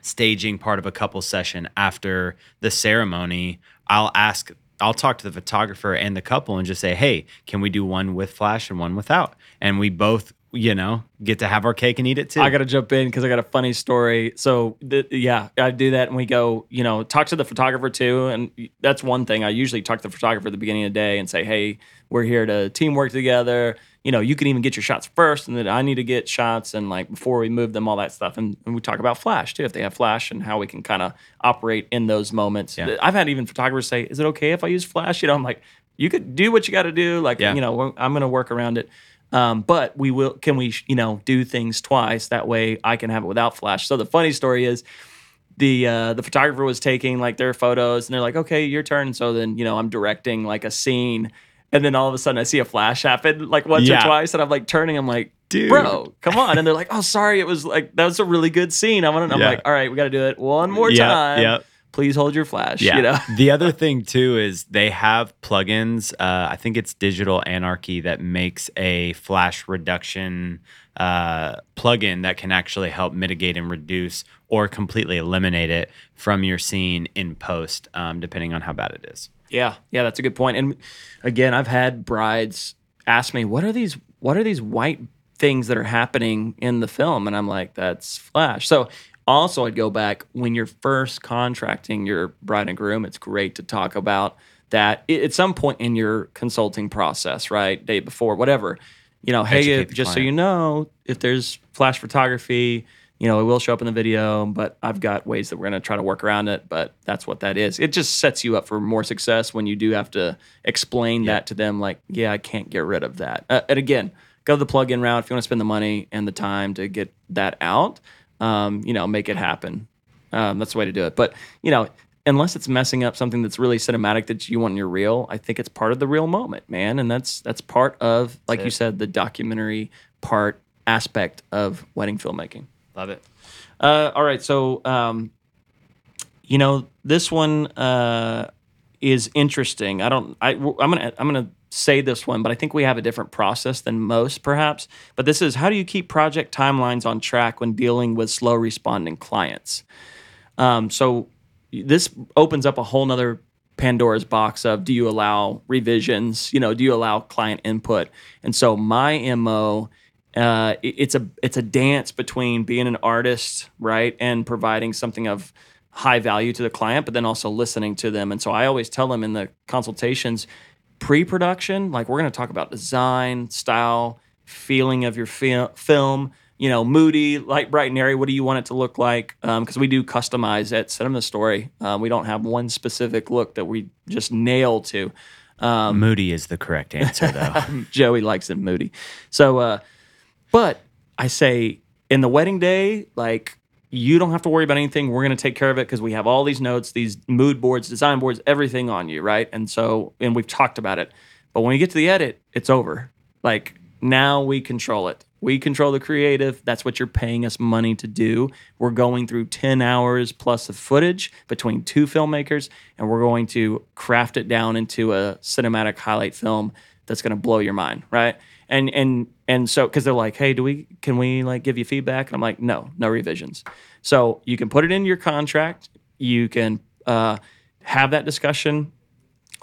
staging part of a couple session after the ceremony i'll ask i'll talk to the photographer and the couple and just say hey can we do one with flash and one without and we both you know get to have our cake and eat it too I got to jump in because I got a funny story. So, th- yeah, I do that, and we go, you know, talk to the photographer too, and that's one thing. I usually talk to the photographer at the beginning of the day and say, "Hey, we're here to teamwork together. You know, you can even get your shots first, and then I need to get shots, and like before we move them, all that stuff." And, and we talk about flash too, if they have flash, and how we can kind of operate in those moments. Yeah. I've had even photographers say, "Is it okay if I use flash?" You know, I'm like, "You could do what you got to do. Like, Yeah. you know, I'm going to work around it." Um, but we will. Can we, you know, do things twice? That way, I can have it without flash. So the funny story is, the uh, the photographer was taking like their photos, and they're like, "Okay, your turn." So then, you know, I'm directing like a scene, and then all of a sudden, I see a flash happen like once Yeah. or twice, and I'm like turning. I'm like, Dude. bro, come on!" And they're like, "Oh, sorry, it was like that was a really good scene." I want. I'm Yeah. like, "All right, we got to do it one more Yeah, time. yeah. Please hold your flash." Yeah. You know. <laughs> the other thing too is they have plugins. Uh, I think it's Digital Anarchy that makes a flash reduction uh, plugin that can actually help mitigate and reduce or completely eliminate it from your scene in post, um, depending on how bad it is. Yeah, yeah, that's a good point. And again, I've had brides ask me, "What are these? What are these white things that are happening in the film?" And I'm like, "That's flash." So also, I'd go back when you're first contracting your bride and groom. It's great to talk about that at some point in your consulting process, right? Day before, whatever. You know, hey, if, just so you know, if there's flash photography, you know, it will show up in the video, but I've got ways that we're going to try to work around it. But that's what that is. It just sets you up for more success when you do have to explain that to them. Like, yeah, I can't get rid of that. Uh, and again, go the plug-in route if you want to spend the money and the time to get that out. Um, you know, make it happen. Um, that's the way to do it. But you know, unless it's messing up something that's really cinematic that you want in your reel, I think it's part of the real moment, man. And that's that's part of, like you it. said, the documentary part aspect of wedding filmmaking. Love it. Uh, all right, so um, you know this one uh, is interesting. I don't. I, I'm gonna. I'm gonna say this one, but I think we have a different process than most, perhaps. But this is how do you keep project timelines on track when dealing with slow responding clients? Um, so this opens up a whole nother Pandora's box of do you allow revisions? You know, do you allow client input? And so my mo, uh, it- it's a it's a dance between being an artist, right, and providing something of high value to the client, but then also listening to them. And so I always tell them in the consultations, pre-production, like we're going to talk about design, style, feeling of your fi- film. You know, moody, light, bright, and airy. What do you want it to look like? Because we do customize at Cinema Story. Um, we don't have one specific look that we just nail to. Um, Moody is the correct answer, though. <laughs> Joey likes it moody. So, uh, but I say in the wedding day, like you don't have to worry about anything. We're going to take care of it because we have all these notes, these mood boards, design boards, everything on you, right? And so, and we've talked about it. But when you get to the edit, it's over. Like now we control it. We control the creative. That's what you're paying us money to do. We're going through 10 hours plus of footage between two filmmakers, and we're going to craft it down into a cinematic highlight film that's going to blow your mind, right? And and and so because they're like, hey, do we can we like give you feedback? And I'm like, no, no revisions. So you can put it in your contract. You can uh, have that discussion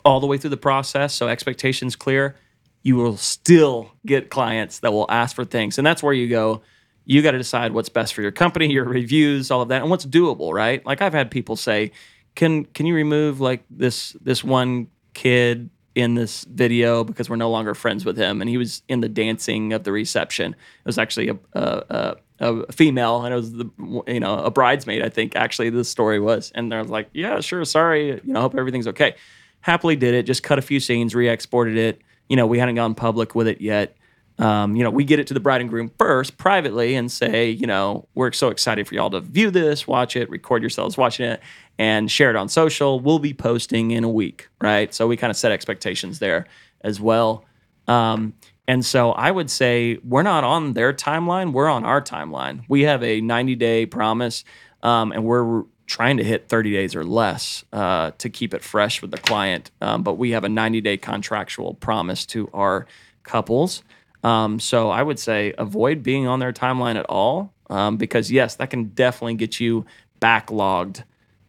all the way through the process. So expectations clear. You will still get clients that will ask for things, and that's where you go. you got to decide what's best for your company, your reviews, all of that, and what's doable, right? Like I've had people say, "Can can you remove like this this one kid in this video because we're no longer friends with him?" And he was in the dancing of the reception. It was actually a a, a, a female, and it was the you know a bridesmaid. I think actually the story was, and they're like, "Yeah, sure, sorry, you know, hope everything's okay." Happily did it, just cut a few scenes, re-exported it. You know, we hadn't gone public with it yet um, you know, we get it to the bride and groom first privately and say, you know, we're so excited for y'all to view this, watch it, record yourselves watching it, and share it on social. We'll be posting in a week, right? So we kind of set expectations there as well. Um, and so I would say we're not on their timeline, we're on our timeline. We have a 90 day promise, um, and we're trying to hit 30 days or less uh, to keep it fresh with the client. Um, but we have a 90 day contractual promise to our couples. Um, so I would say avoid being on their timeline at all um, because, yes, that can definitely get you backlogged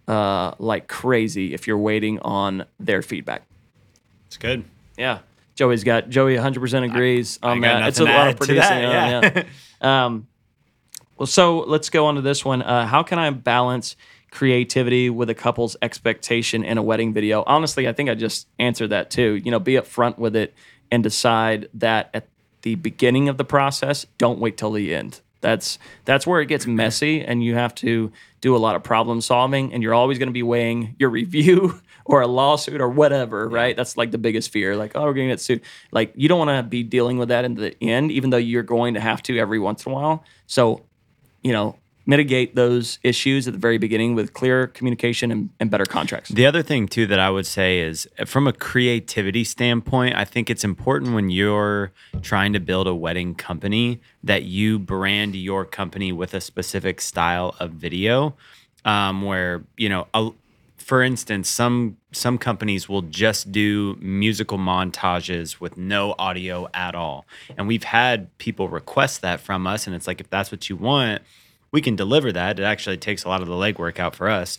uh, like crazy if you're waiting on their feedback. It's good. Yeah. Joey's got Joey 100% agrees I on got that. It's a lot of producing. that, on, yeah. <laughs> um, well, so let's go on to this one. Uh, how can I balance creativity with a couple's expectation in a wedding video? Honestly, I think I just answered that too. You know, be upfront with it and decide that at the beginning of the process. Don't wait till the end. That's that's where it gets messy, and you have to do a lot of problem solving, and you're always going to be weighing your review <laughs> or a lawsuit or whatever, right? That's like the biggest fear. Like, oh, we're going to get sued. Like, you don't want to be dealing with that in the end, even though you're going to have to every once in a while. So, you know, mitigate those issues at the very beginning with clear communication and, and, better contracts. The other thing too that I would say is from a creativity standpoint, I think it's important when you're trying to build a wedding company that you brand your company with a specific style of video. Um, where you know, a, for instance, some some companies will just do musical montages with no audio at all, and we've had people request that from us, and it's like if that's what you want we can deliver that. It actually takes a lot of the legwork out for us.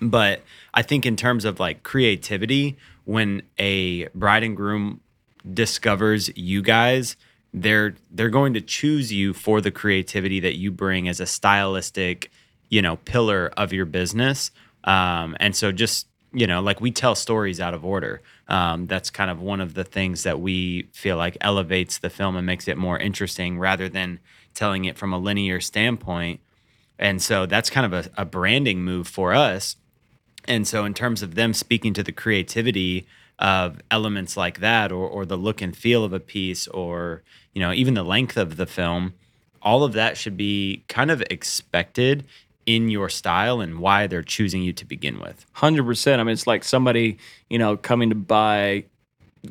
But I think in terms of like creativity, when a bride and groom discovers you guys, they're they're going to choose you for the creativity that you bring as a stylistic, you know, pillar of your business. Um, and so just you know, like we tell stories out of order. Um, that's kind of one of the things that we feel like elevates the film and makes it more interesting rather than telling it from a linear standpoint. And so that's kind of a, a branding move for us. And so, in terms of them speaking to the creativity of elements like that, or, or the look and feel of a piece, or you know, even the length of the film, all of that should be kind of expected in your style and why they're choosing you to begin with. 100%. I mean, it's like somebody, you know, coming to buy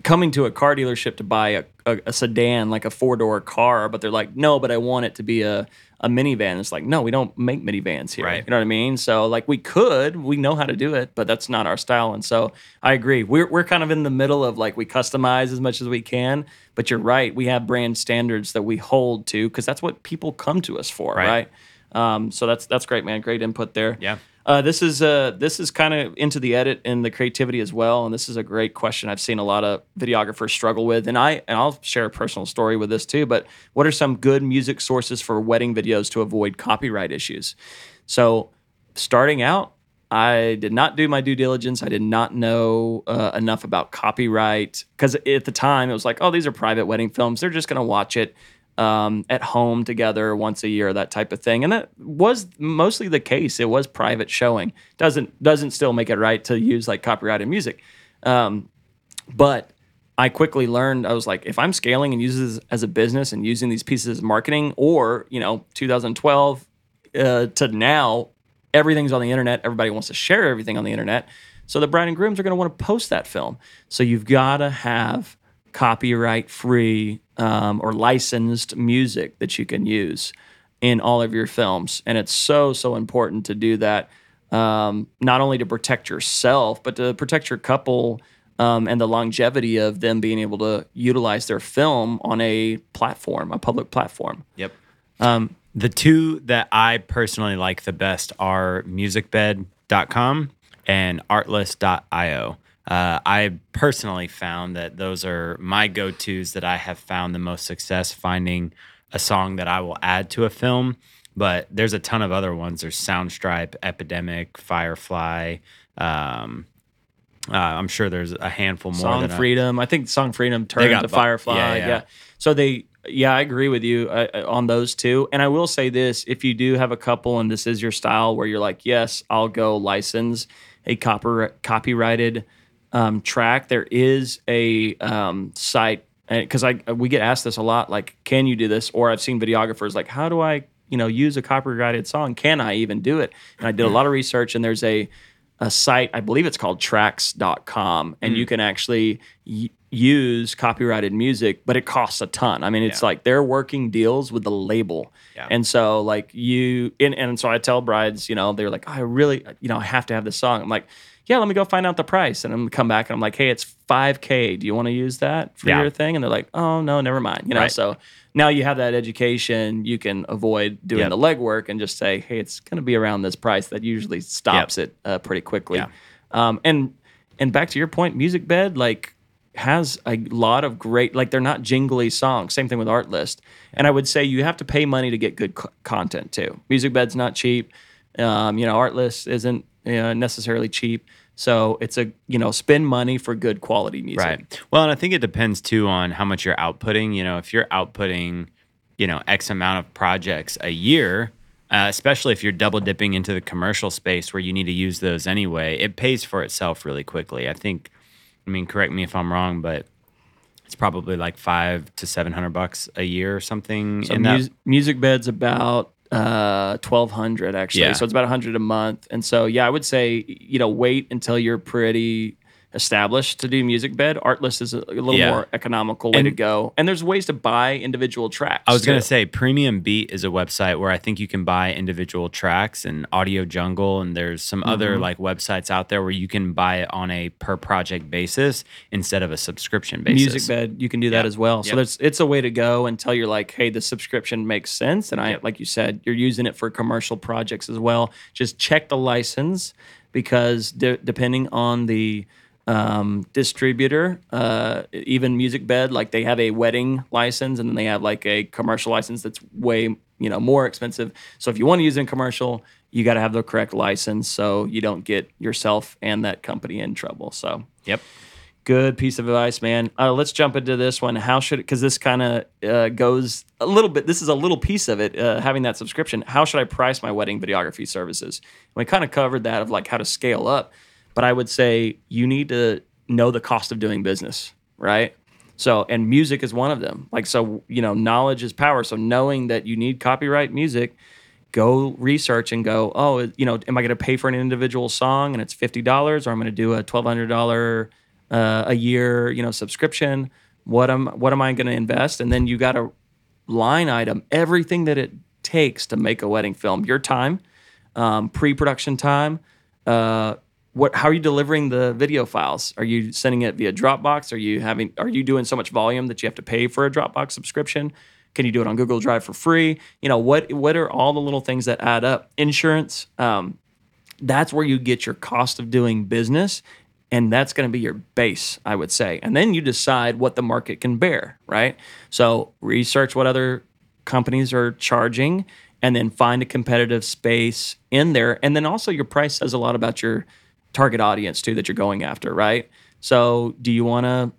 coming to a car dealership to buy a, a, a sedan, like a four door car, but they're like, no, but I want it to be a, a minivan. It's like, no, we don't make minivans here. Right. You know what I mean? So like we could, we know how to do it, but that's not our style. And so I agree. We're, we're kind of in the middle of like we customize as much as we can, but you're right. We have brand standards that we hold to because that's what people come to us for. Right. right? Um, so that's, that's great, man. Great input there. Yeah. Uh, this is uh, this is kind of into the edit and the creativity as well, and this is a great question I've seen a lot of videographers struggle with, and I and I'll share a personal story with this too. But what are some good music sources for wedding videos to avoid copyright issues? So, starting out, I did not do my due diligence. I did not know uh, enough about copyright because at the time it was like, oh, these are private wedding films. They're just going to watch it um, at home together once a year, that type of thing. And that was mostly the case. It was private showing. Doesn't doesn't still make it right to use like copyrighted music. Um, but I quickly learned I was like, if I'm scaling and using this as a business and using these pieces of marketing, or you know, 2012 uh, to now, everything's on the internet. Everybody wants to share everything on the internet. So the bride and grooms are going to want to post that film. So you've got to have copyright free um, or licensed music that you can use in all of your films. And it's so, so important to do that, um, not only to protect yourself, but to protect your couple um, and the longevity of them being able to utilize their film on a platform, a public platform. Yep. Um, the two that I personally like the best are musicbed.com and artlist.io. Uh, I personally found that those are my go tos that I have found the most success finding a song that I will add to a film. But there's a ton of other ones. There's Soundstripe, Epidemic, Firefly. Um, uh, I'm sure there's a handful more. Song than I- Freedom. I think Song Freedom turned to bu- Firefly. yeah, Yeah, yeah. So they, yeah, I agree with you uh, uh, on those two. And I will say this: if you do have a couple, and this is your style, where you're like, yes, I'll go license a copyri- copyrighted um, track. There is a um, site because I we get asked this a lot. Like, can you do this? Or I've seen videographers like, how do I, you know, use a copyrighted song? Can I even do it? And I did a lot of research, and there's a a site, I believe it's called tracks.com, and Mm. you can actually y- use copyrighted music, but it costs a ton. I mean, it's Yeah. like they're working deals with the label. Yeah. And so, like, you, and, and so I tell brides, you know, they're like, I really, you know, I have to have this song. I'm like, yeah, let me go find out the price. And I'm come back and I'm like, hey, it's 5K. Do you want to use that for Yeah. your thing? And they're like, oh, no, never mind. You know, Right. so now you have that education. You can avoid doing Yep. the legwork and just say, hey, it's going to be around this price. That usually stops it uh, pretty quickly. Yeah. Um, and and back to your point, Music Bed like has a lot of great like they're not jingly songs. Same thing with Artlist. And I would say you have to pay money to get good co- content too. Music Bed's not cheap. Um, you know, Artlist isn't uh, necessarily cheap. So it's a you know spend money for good quality music. Right. Well, and I think it depends too on how much you're outputting. You know, if you're outputting, you know, X amount of projects a year, uh, especially if you're double dipping into the commercial space where you need to use those anyway, it pays for itself really quickly. I think, I mean, correct me if I'm wrong, but it's probably like five to 700 bucks a year or something. So in that. music bed's about uh 1200 actually Yeah. so it's about 100 a month and so yeah i would say you know wait until you're pretty established to do music bed artlist is a, a little Yeah. more economical way to go and there's ways to buy individual tracks I was going to say Premium Beat is a website where I think you can buy individual tracks and Audio Jungle and there's some Mm-hmm. other like websites out there where you can buy it on a per project basis instead of a subscription basis. music bed you can do that Yep. as well so Yep. there's it's a way to go until you're like hey the subscription makes sense and i Yep. like you said you're using it for commercial projects as well just check the license because de- depending on the um, distributor uh, even music bed like they have a wedding license and then they have like a commercial license that's way you know more expensive so if you want to use in commercial you got to have the correct license so you don't get yourself and that company in trouble so Yep. Good piece of advice, man. Uh, let's jump into this one. How should because this kind of uh, goes a little bit. This is a little piece of it. Uh, having that subscription. How should I price my wedding videography services? We kind of covered that of like how to scale up, but I would say you need to know the cost of doing business, right? So, and music is one of them. Like, so you know, knowledge is power. So, knowing that you need copyright music, go research and go, oh, you know, am I going to pay for an individual song and it's fifty dollars, or I'm going to do a twelve hundred dollar uh, a year, you know, subscription? What am what am I going to invest? And then you got to line item everything that it takes to make a wedding film. Your time, um, pre-production time. Uh, what? How are you delivering the video files? Are you sending it via Dropbox? Are you having? Are you doing so much volume that you have to pay for a Dropbox subscription? Can you do it on Google Drive for free? You know what? What are all the little things that add up? Insurance. Um, that's where you get your cost of doing business and that's going to be your base i would say and then you decide what the market can bear right so research what other companies are charging and then find a competitive space in there and then also your price says a lot about your target audience too that you're going after right? So do you want to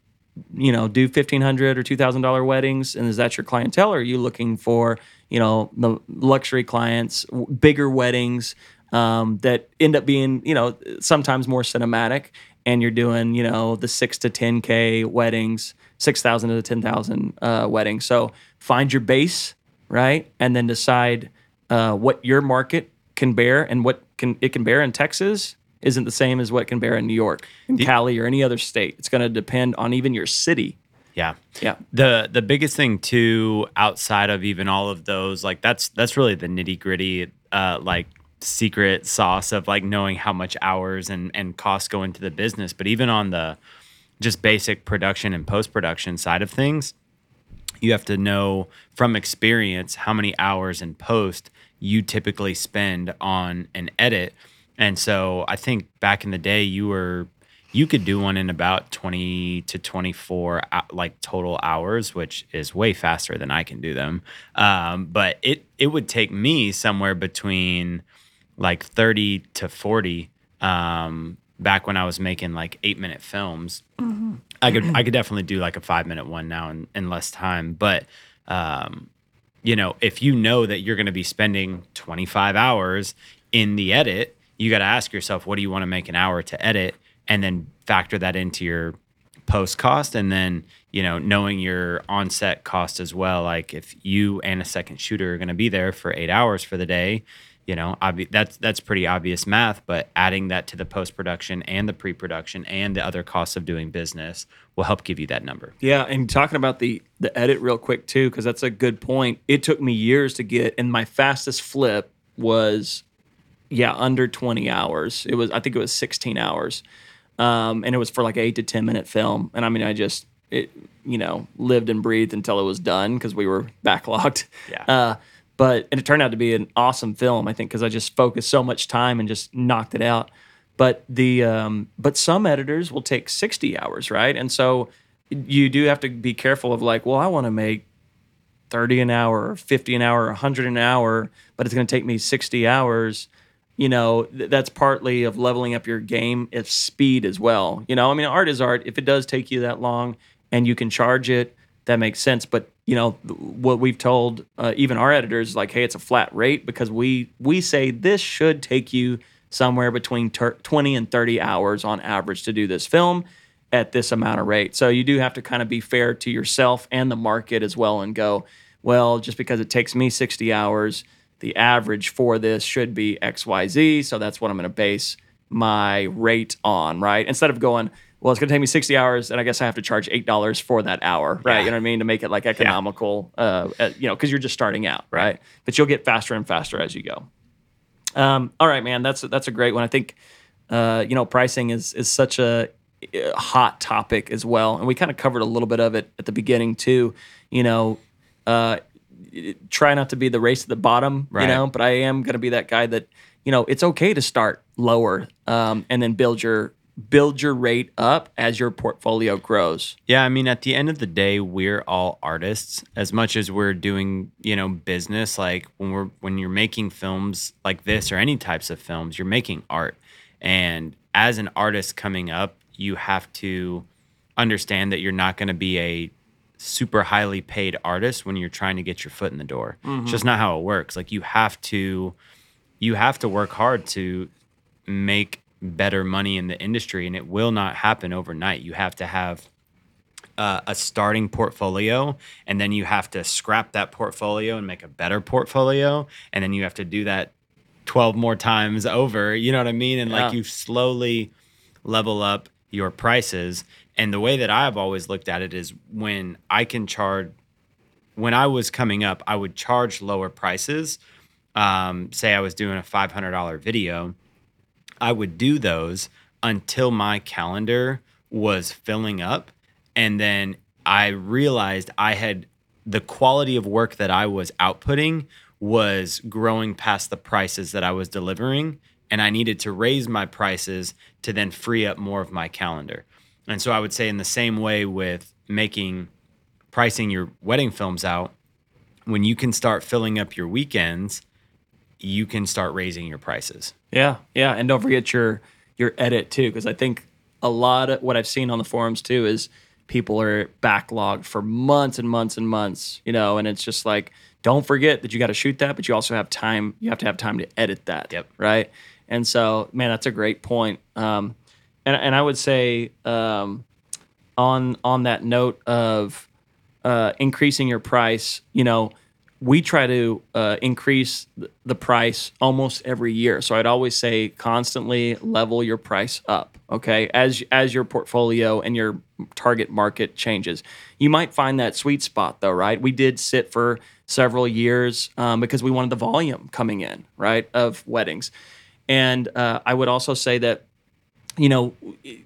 you know do 1500 or $2000 weddings and is that your clientele or are you looking for you know the luxury clients w- bigger weddings um, that end up being you know sometimes more cinematic and you're doing you know the 6 to 10k weddings 6000 to 10000 uh, weddings? So find your base right and then decide uh, what your market can bear and what can it can bear in texas isn't the same as what can bear in new york in cali or any other state it's going to depend on even your city Yeah. yeah The the biggest thing too, outside of even all of those, like that's that's really the nitty gritty, uh, like secret sauce of like knowing how much hours and and costs go into the business. But even on the just basic production and post production side of things, you have to know from experience how many hours in post you typically spend on an edit. And so I think back in the day, you were you could do one in about 20 to 24 uh, like total hours which is way faster than i can do them. Um, but it it would take me somewhere between like 30 to 40 um, back when i was making like eight minute films i could i could definitely do like a five minute one now in, in less time. But um, you know if you know that you're going to be spending 25 hours in the edit you got to ask yourself what do you want to make an hour to edit? And then factor that into your post cost and then you know knowing your on-set cost as well. Like if you and a second shooter are going to be there for eight hours for the day you know obvi- that's that's pretty obvious math but adding that to the post-production and the pre-production and the other costs of doing business will help give you that number. Yeah, and talking about the the edit real quick too, because that's a good point. It took me years to get, and my fastest flip was, yeah, under twenty hours. It was, I think it was sixteen hours, um, and it was for like eight to ten minute film. And I mean, I just it, you know, lived and breathed until it was done because we were <laughs> backlogged. Yeah. Uh, but and it turned out to be an awesome film, I think, because I just focused so much time and just knocked it out. But the um, but some editors will take sixty hours, right? And so you do have to be careful of like, well, I want to make 30 an hour or 50 an hour or 100 an hour, but it's going to take me 60 hours. You know, th- that's partly of leveling up your game of speed as well. You know, I mean, art is art. If it does take you that long and you can charge it, that makes sense. But you know, what we've told uh, even our editors like, hey, it's a flat rate because we we say this should take you somewhere between ter- 20 and 30 hours on average to do this film at this amount of rate. So you do have to kind of be fair to yourself and the market as well and go, well, just because it takes me 60 hours, the average for this should be XYZ. So that's what I'm going to base my rate on, right? Instead of going, well, it's going to take me 60 hours and I guess I have to charge $8 for that hour, right? Yeah. You know what I mean? To make it like economical, uh, uh, you know, because you're just starting out, right? But you'll get faster and faster as you go. Um, all right, man, that's that's a great one. I think uh, you know pricing is is such a, uh hot topic as well, and we kind of covered a little bit of it at the beginning too. You know, uh, try not to be the race at the bottom, Right. you know. But I am going to be that guy that you know it's okay to start lower um, and then build your build your rate up as your portfolio grows. Yeah, I mean, at the end of the day, we're all artists. As much as we're doing, you know, business, like when we're when you're making films like this or any types of films, you're making art. And as an artist coming up, you have to understand that you're not going to be a super highly paid artist when you're trying to get your foot in the door. It's just not how it works. Like you have to you have to work hard to make better money in the industry and it will not happen overnight. You have to have uh, a starting portfolio and then you have to scrap that portfolio and make a better portfolio and then you have to do that 12 more times <laughs> over you know what i mean and like you slowly level up your prices and the way that i've always looked at it is when i can charge when i was coming up i would charge lower prices um, say i was doing a $500 video I would do those until my calendar was filling up. And then I realized I had the quality of work that I was outputting was growing past the prices that I was delivering. And I needed to raise my prices to then free up more of my calendar. And so I would say, in the same way with making pricing your wedding films out, when you can start filling up your weekends, you can start raising your prices. Yeah, yeah, and don't forget your your edit too, because I think a lot of what I've seen on the forums too is people are backlogged for months and months and months, you know, and it's just like don't forget that you got to shoot that, but you also have time. You have to have time to edit that. Yep. Right. And so, man, that's a great point. Um, and and I would say um, on on that note of uh, increasing your price, you know, we try to uh, increase the price almost every year. So I'd always say constantly level your price up. Okay, as as your portfolio and your target market changes, you might find that sweet spot though, right? We did sit for several years um, because we wanted the volume coming in, right, of weddings, and uh, I would also say that you know,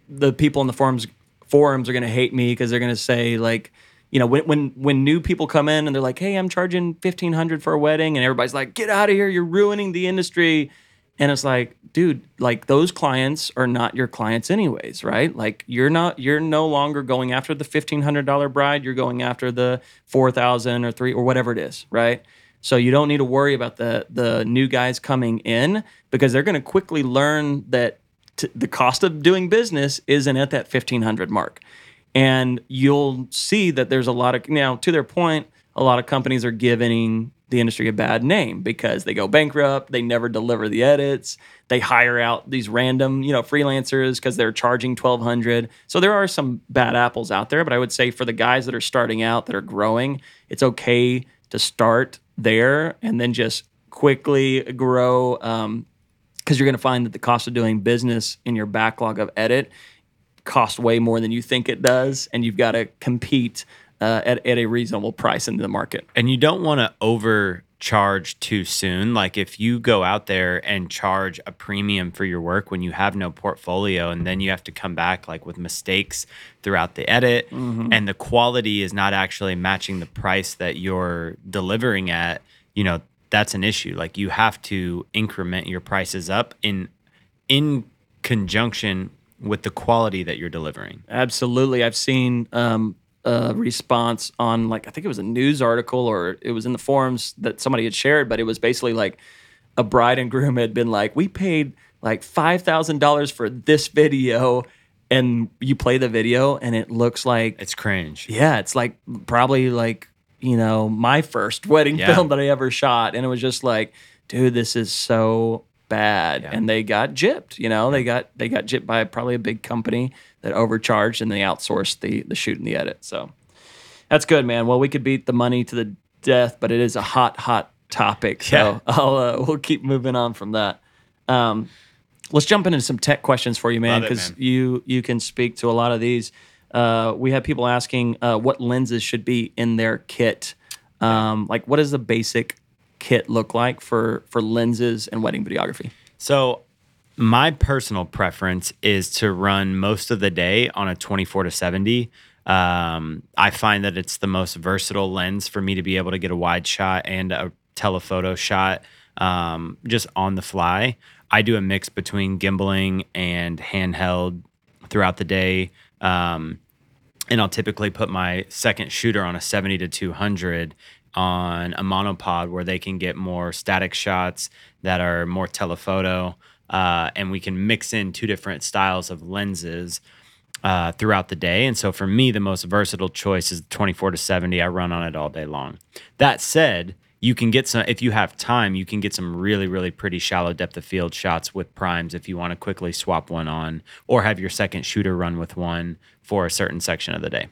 the people in the forums forums are going to hate me because they're going to say like, you know, when when when new people come in and they're like, "Hey, I'm charging fifteen hundred for a wedding," and everybody's like, "Get out of here! You're ruining the industry." And it's like, dude, like those clients are not your clients anyways, right? Like you're not you're no longer going after the $1500 bride, you're going after the 4000 or 3 or whatever it is, right? So you don't need to worry about the the new guys coming in because they're going to quickly learn that t- the cost of doing business isn't at that 1500 mark. And you'll see that there's a lot of now to their point, a lot of companies are giving the industry a bad name because they go bankrupt, they never deliver the edits, they hire out these random, you know, freelancers because they're charging 1200. So there are some bad apples out there, but I would say for the guys that are starting out that are growing, it's okay to start there and then just quickly grow um, because you're going to find that the cost of doing business in your backlog of edit costs way more than you think it does, and you've got to compete uh, at, at a reasonable price into the market. And you don't want to overcharge too soon. Like if you go out there and charge a premium for your work when you have no portfolio, and then you have to come back like with mistakes throughout the edit, and the quality is not actually matching the price that you're delivering at, you know, that's an issue. Like you have to increment your prices up in in conjunction with the quality that you're delivering. Absolutely. I've seen um, a response on like I think it was a news article or it was in the forums that somebody had shared, but it was basically like a bride and groom had been like, "We paid like five thousand dollars for this video," and you play the video and it looks like It's cringe. yeah, it's like probably like you know my first wedding Yeah. film that I ever shot, and it was just like, dude, this is so bad, and they got gypped. You know, they got they got gypped by probably a big company that overcharged, and they outsourced the the shoot and the edit. So that's good, man. Well, we could beat the money to the death, but it is a hot, hot topic. So Yeah. <laughs> I'll uh, we'll keep moving on from that. Um, let's jump into some tech questions for you, man, because you you can speak to a lot of these. Uh, we have people asking uh, what lenses should be in their kit. Um, like, what does the basic kit look like for for lenses and wedding videography? So, my personal preference is to run most of the day on a 24 to 70. Um, I find that it's the most versatile lens for me to be able to get a wide shot and a telephoto shot um, just on the fly. I do a mix between gimbaling and handheld throughout the day. Um, and I'll typically put my second shooter on a 70 to 200 on a monopod where they can get more static shots that are more telephoto. Uh, and we can mix in two different styles of lenses uh, throughout the day. And so for me, the most versatile choice is 24 to 70. I run on it all day long. That said, you can get some, if you have time, you can get some really, really pretty shallow depth of field shots with primes if you want to quickly swap one on or have your second shooter run with one for a certain section of the day.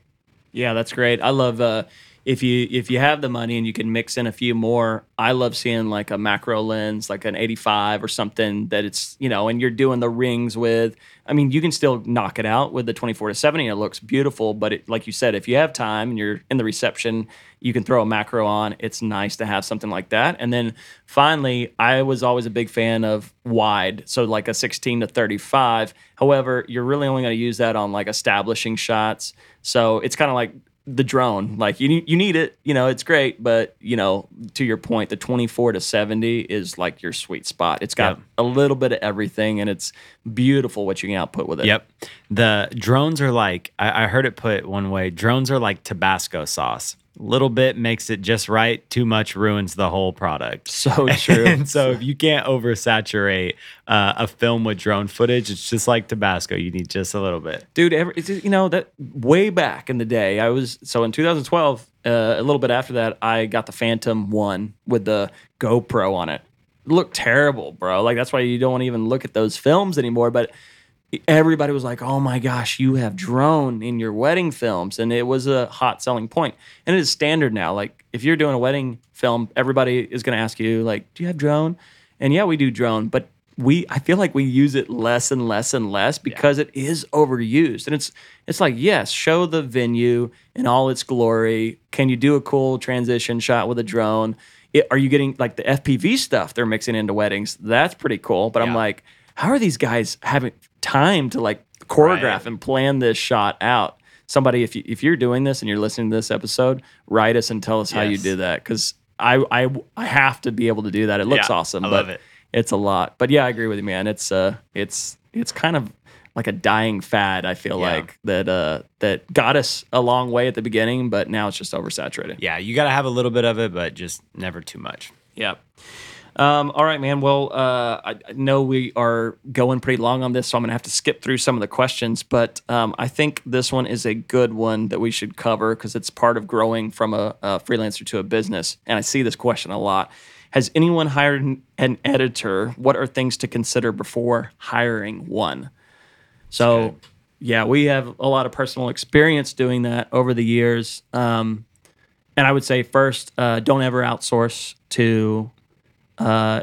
Yeah, that's great. I love uh, if you if you have the money and you can mix in a few more. I love seeing like a macro lens, like an 85 or something that it's you know, and you're doing the rings with. I mean, you can still knock it out with the 24 to 70. And it looks beautiful, but it, like you said, if you have time and you're in the reception, you can throw a macro on. It's nice to have something like that. And then finally, I was always a big fan of wide, so like a 16 to 35. However, you're really only going to use that on like establishing shots. So it's kind of like the drone. Like you need, you need it, you know, it's great, but you know, to your point, the 24 to 70 is like your sweet spot. It's got Yep. a little bit of everything and it's beautiful what you can output with it. Yep. The drones are like, I, I heard it put one way drones are like Tabasco sauce. Little bit makes it just right, too much ruins the whole product. So <laughs> true. and so if you can't oversaturate uh, a film with drone footage, it's just like Tabasco. You need just a little bit. dude every, it's just, you know that way back in the day i was so in 2012 uh, a little bit after that i got the phantom one with the gopro on it it looked terrible bro like that's why you don't even look at those films anymore but everybody was like oh my gosh you have drone in your wedding films and it was a hot selling point. and it is standard now like if you're doing a wedding film everybody is going to ask you like do you have drone and yeah we do drone but we I feel like we use it less and less and less because it is overused. And it's it's like, yes, show the venue in all its glory. Can you do a cool transition shot with a drone? It, are you getting like the FPV stuff they're mixing into weddings? That's pretty cool. But I'm like, how are these guys having time to like choreograph Right. and plan this shot out? Somebody, if you if you're doing this and you're listening to this episode, write us and tell us how you Yes. did that because I, I I have to be able to do that. It looks Yeah, awesome. I but love it. it's a lot. But yeah, I agree with you, man. It's uh, it's it's kind of like a dying fad. I feel Yeah. like that uh that got us a long way at the beginning, but now it's just oversaturated. Yeah, you got to have a little bit of it, but just never too much. Yeah. Um, all right, man. Well, uh, I know we are going pretty long on this, so I'm going to have to skip through some of the questions. But um, I think this one is a good one that we should cover because it's part of growing from a, a freelancer to a business. And I see this question a lot. Has anyone hired an- an editor? What are things to consider before hiring one? So, yeah, we have a lot of personal experience doing that over the years. Um, and I would say first, uh, don't ever outsource to. Uh,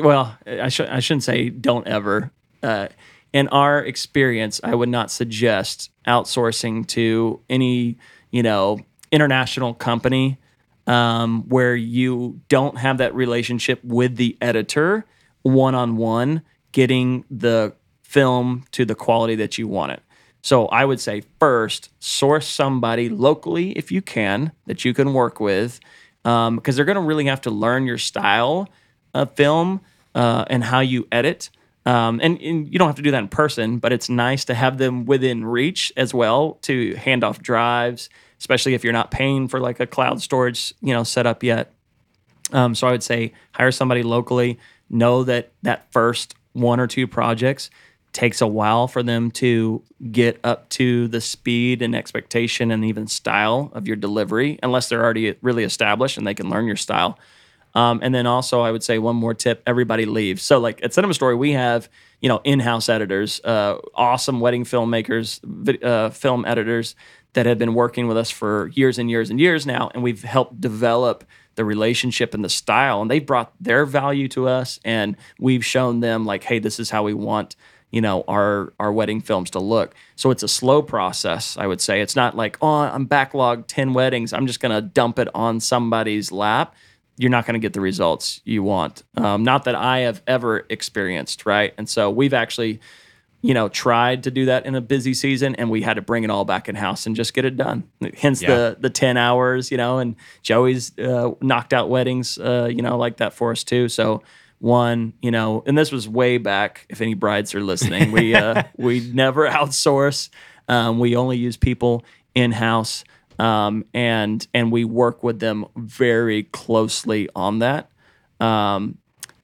well, I, should I shouldn't say don't ever. Uh, in our experience, I would not suggest outsourcing to any you know international company um, where you don't have that relationship with the editor one on one, getting the film to the quality that you want it. So I would say first, source somebody locally if you can that you can work with, because they're going to really have to learn your style of film uh, and how you edit. Um, and, and you don't have to do that in person, but it's nice to have them within reach as well to hand off drives, especially if you're not paying for like a cloud storage, you know, setup yet. Um, so I would say hire somebody locally. Know that that first one or two projects takes a while for them to get up to the speed and expectation and even style of your delivery, unless they're already really established and they can learn your style. Um, and then also, I would say one more tip: everybody leaves. So, like at Cinema Story, we have you know in-house editors, uh, awesome wedding filmmakers, uh, film editors that have been working with us for years and years and years now, and we've helped develop the relationship and the style, and they brought their value to us, and we've shown them like, hey, this is how we want you know our our wedding films to look. So it's a slow process i would say. It's not like oh i'm backlogged 10 weddings. I'm just going to dump it on somebody's lap you're not going to get the results you want. Um, not that i have ever experienced right? And so we've actually you know tried to do that in a busy season and we had to bring it all back in house and just get it done. Hence Yeah. the the 10 hours you know and joey's uh, knocked out weddings uh, you know like that for us too. So one you know and this was way back if any brides are listening we uh <laughs> we never outsource. Um, we only use people in house um, and and we work with them very closely on that um,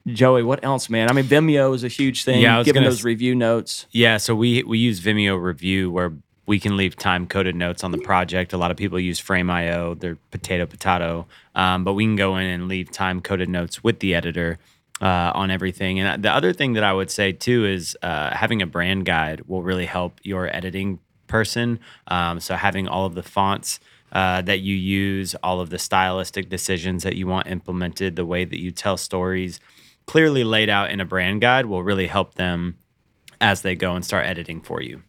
Joey, what else, man? I mean, Vimeo is a huge thing. Yeah, I was giving those review notes. Yeah, so we we use Vimeo Review where we can leave time coded notes on the project. A lot of people use Frame.io, they're potato potato, um, but we can go in and leave time coded notes with the editor uh, on everything. And the other thing that I would say too is uh, having a brand guide will really help your editing person. Um, so having all of the fonts. Uh, that you use, all of the stylistic decisions that you want implemented, the way that you tell stories, clearly laid out in a brand guide will really help them as they go and start editing for you.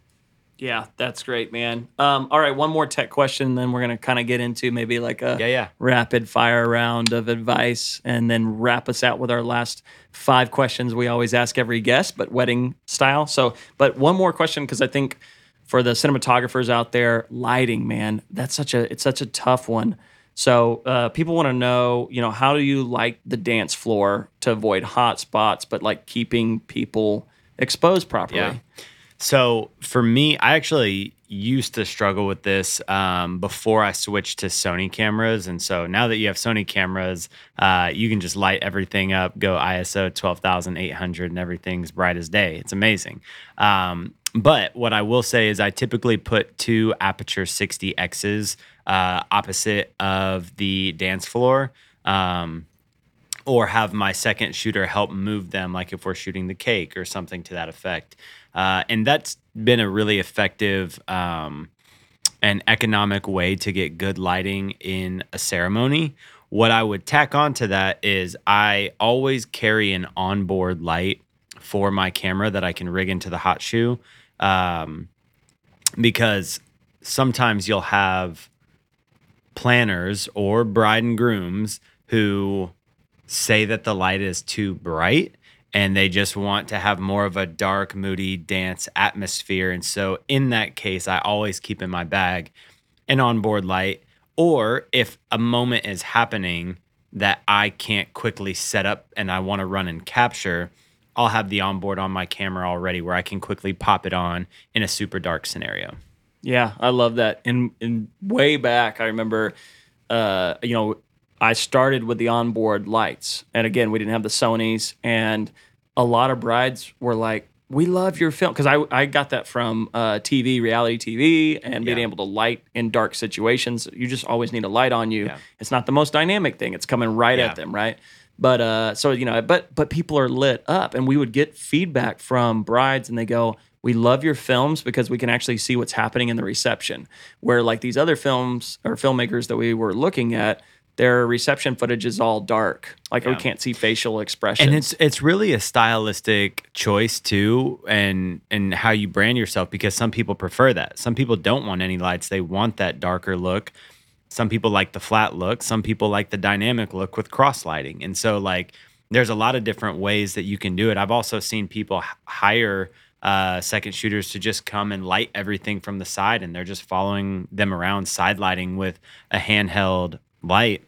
Yeah, that's great, man. Um, all right, one more tech question, then we're gonna kind of get into maybe like a Yeah, yeah. rapid fire round of advice, and then wrap us out with our last five questions we always ask every guest, but wedding style. So, but one more question because I think for the cinematographers out there, lighting, man, that's such a it's such a tough one. So uh, people want to know, you know, how do you light the dance floor to avoid hot spots, but like keeping people exposed properly? Yeah. So for me, I actually used to struggle with this um, before I switched to Sony cameras. And so now that you have Sony cameras, uh, you can just light everything up, go ISO 12,800, and everything's bright as day. It's amazing. Um, but what I will say is, I typically put two Aputure 60Xs uh, opposite of the dance floor. Um, or have my second shooter help move them, like if we're shooting the cake or something to that effect. Uh, and that's been a really effective um, and economic way to get good lighting in a ceremony. What I would tack on to that is I always carry an onboard light for my camera that I can rig into the hot shoe um, because sometimes you'll have planners or bride and grooms who say that the light is too bright and they just want to have more of a dark, moody dance atmosphere. And so, in that case, I always keep in my bag an onboard light. Or if a moment is happening that I can't quickly set up and I want to run and capture, I'll have the onboard on my camera already where I can quickly pop it on in a super dark scenario. Yeah, I love that. And and way back, I remember, uh, you know, I started with the onboard lights, and again, we didn't have the Sony's, and a lot of brides were like, "We love your film," because I I got that from uh, TV, reality TV, and being Yeah. able to light in dark situations. You just always need a light on you. Yeah. It's not the most dynamic thing; it's coming right Yeah. at them, right? But uh, so you know, but but people are lit up, and we would get feedback from brides, and they go, "We love your films because we can actually see what's happening in the reception." Where like these other films or filmmakers that we were looking at, their reception footage is all dark, like we can't see facial expressions. And it's it's really a stylistic choice too, and and how you brand yourself because some people prefer that. Some people don't want any lights; they want that darker look. Some people like the flat look. Some people like the dynamic look with cross lighting. And so, like, there's a lot of different ways that you can do it. I've also seen people h- hire uh, second shooters to just come and light everything from the side, and they're just following them around, side lighting with a handheld light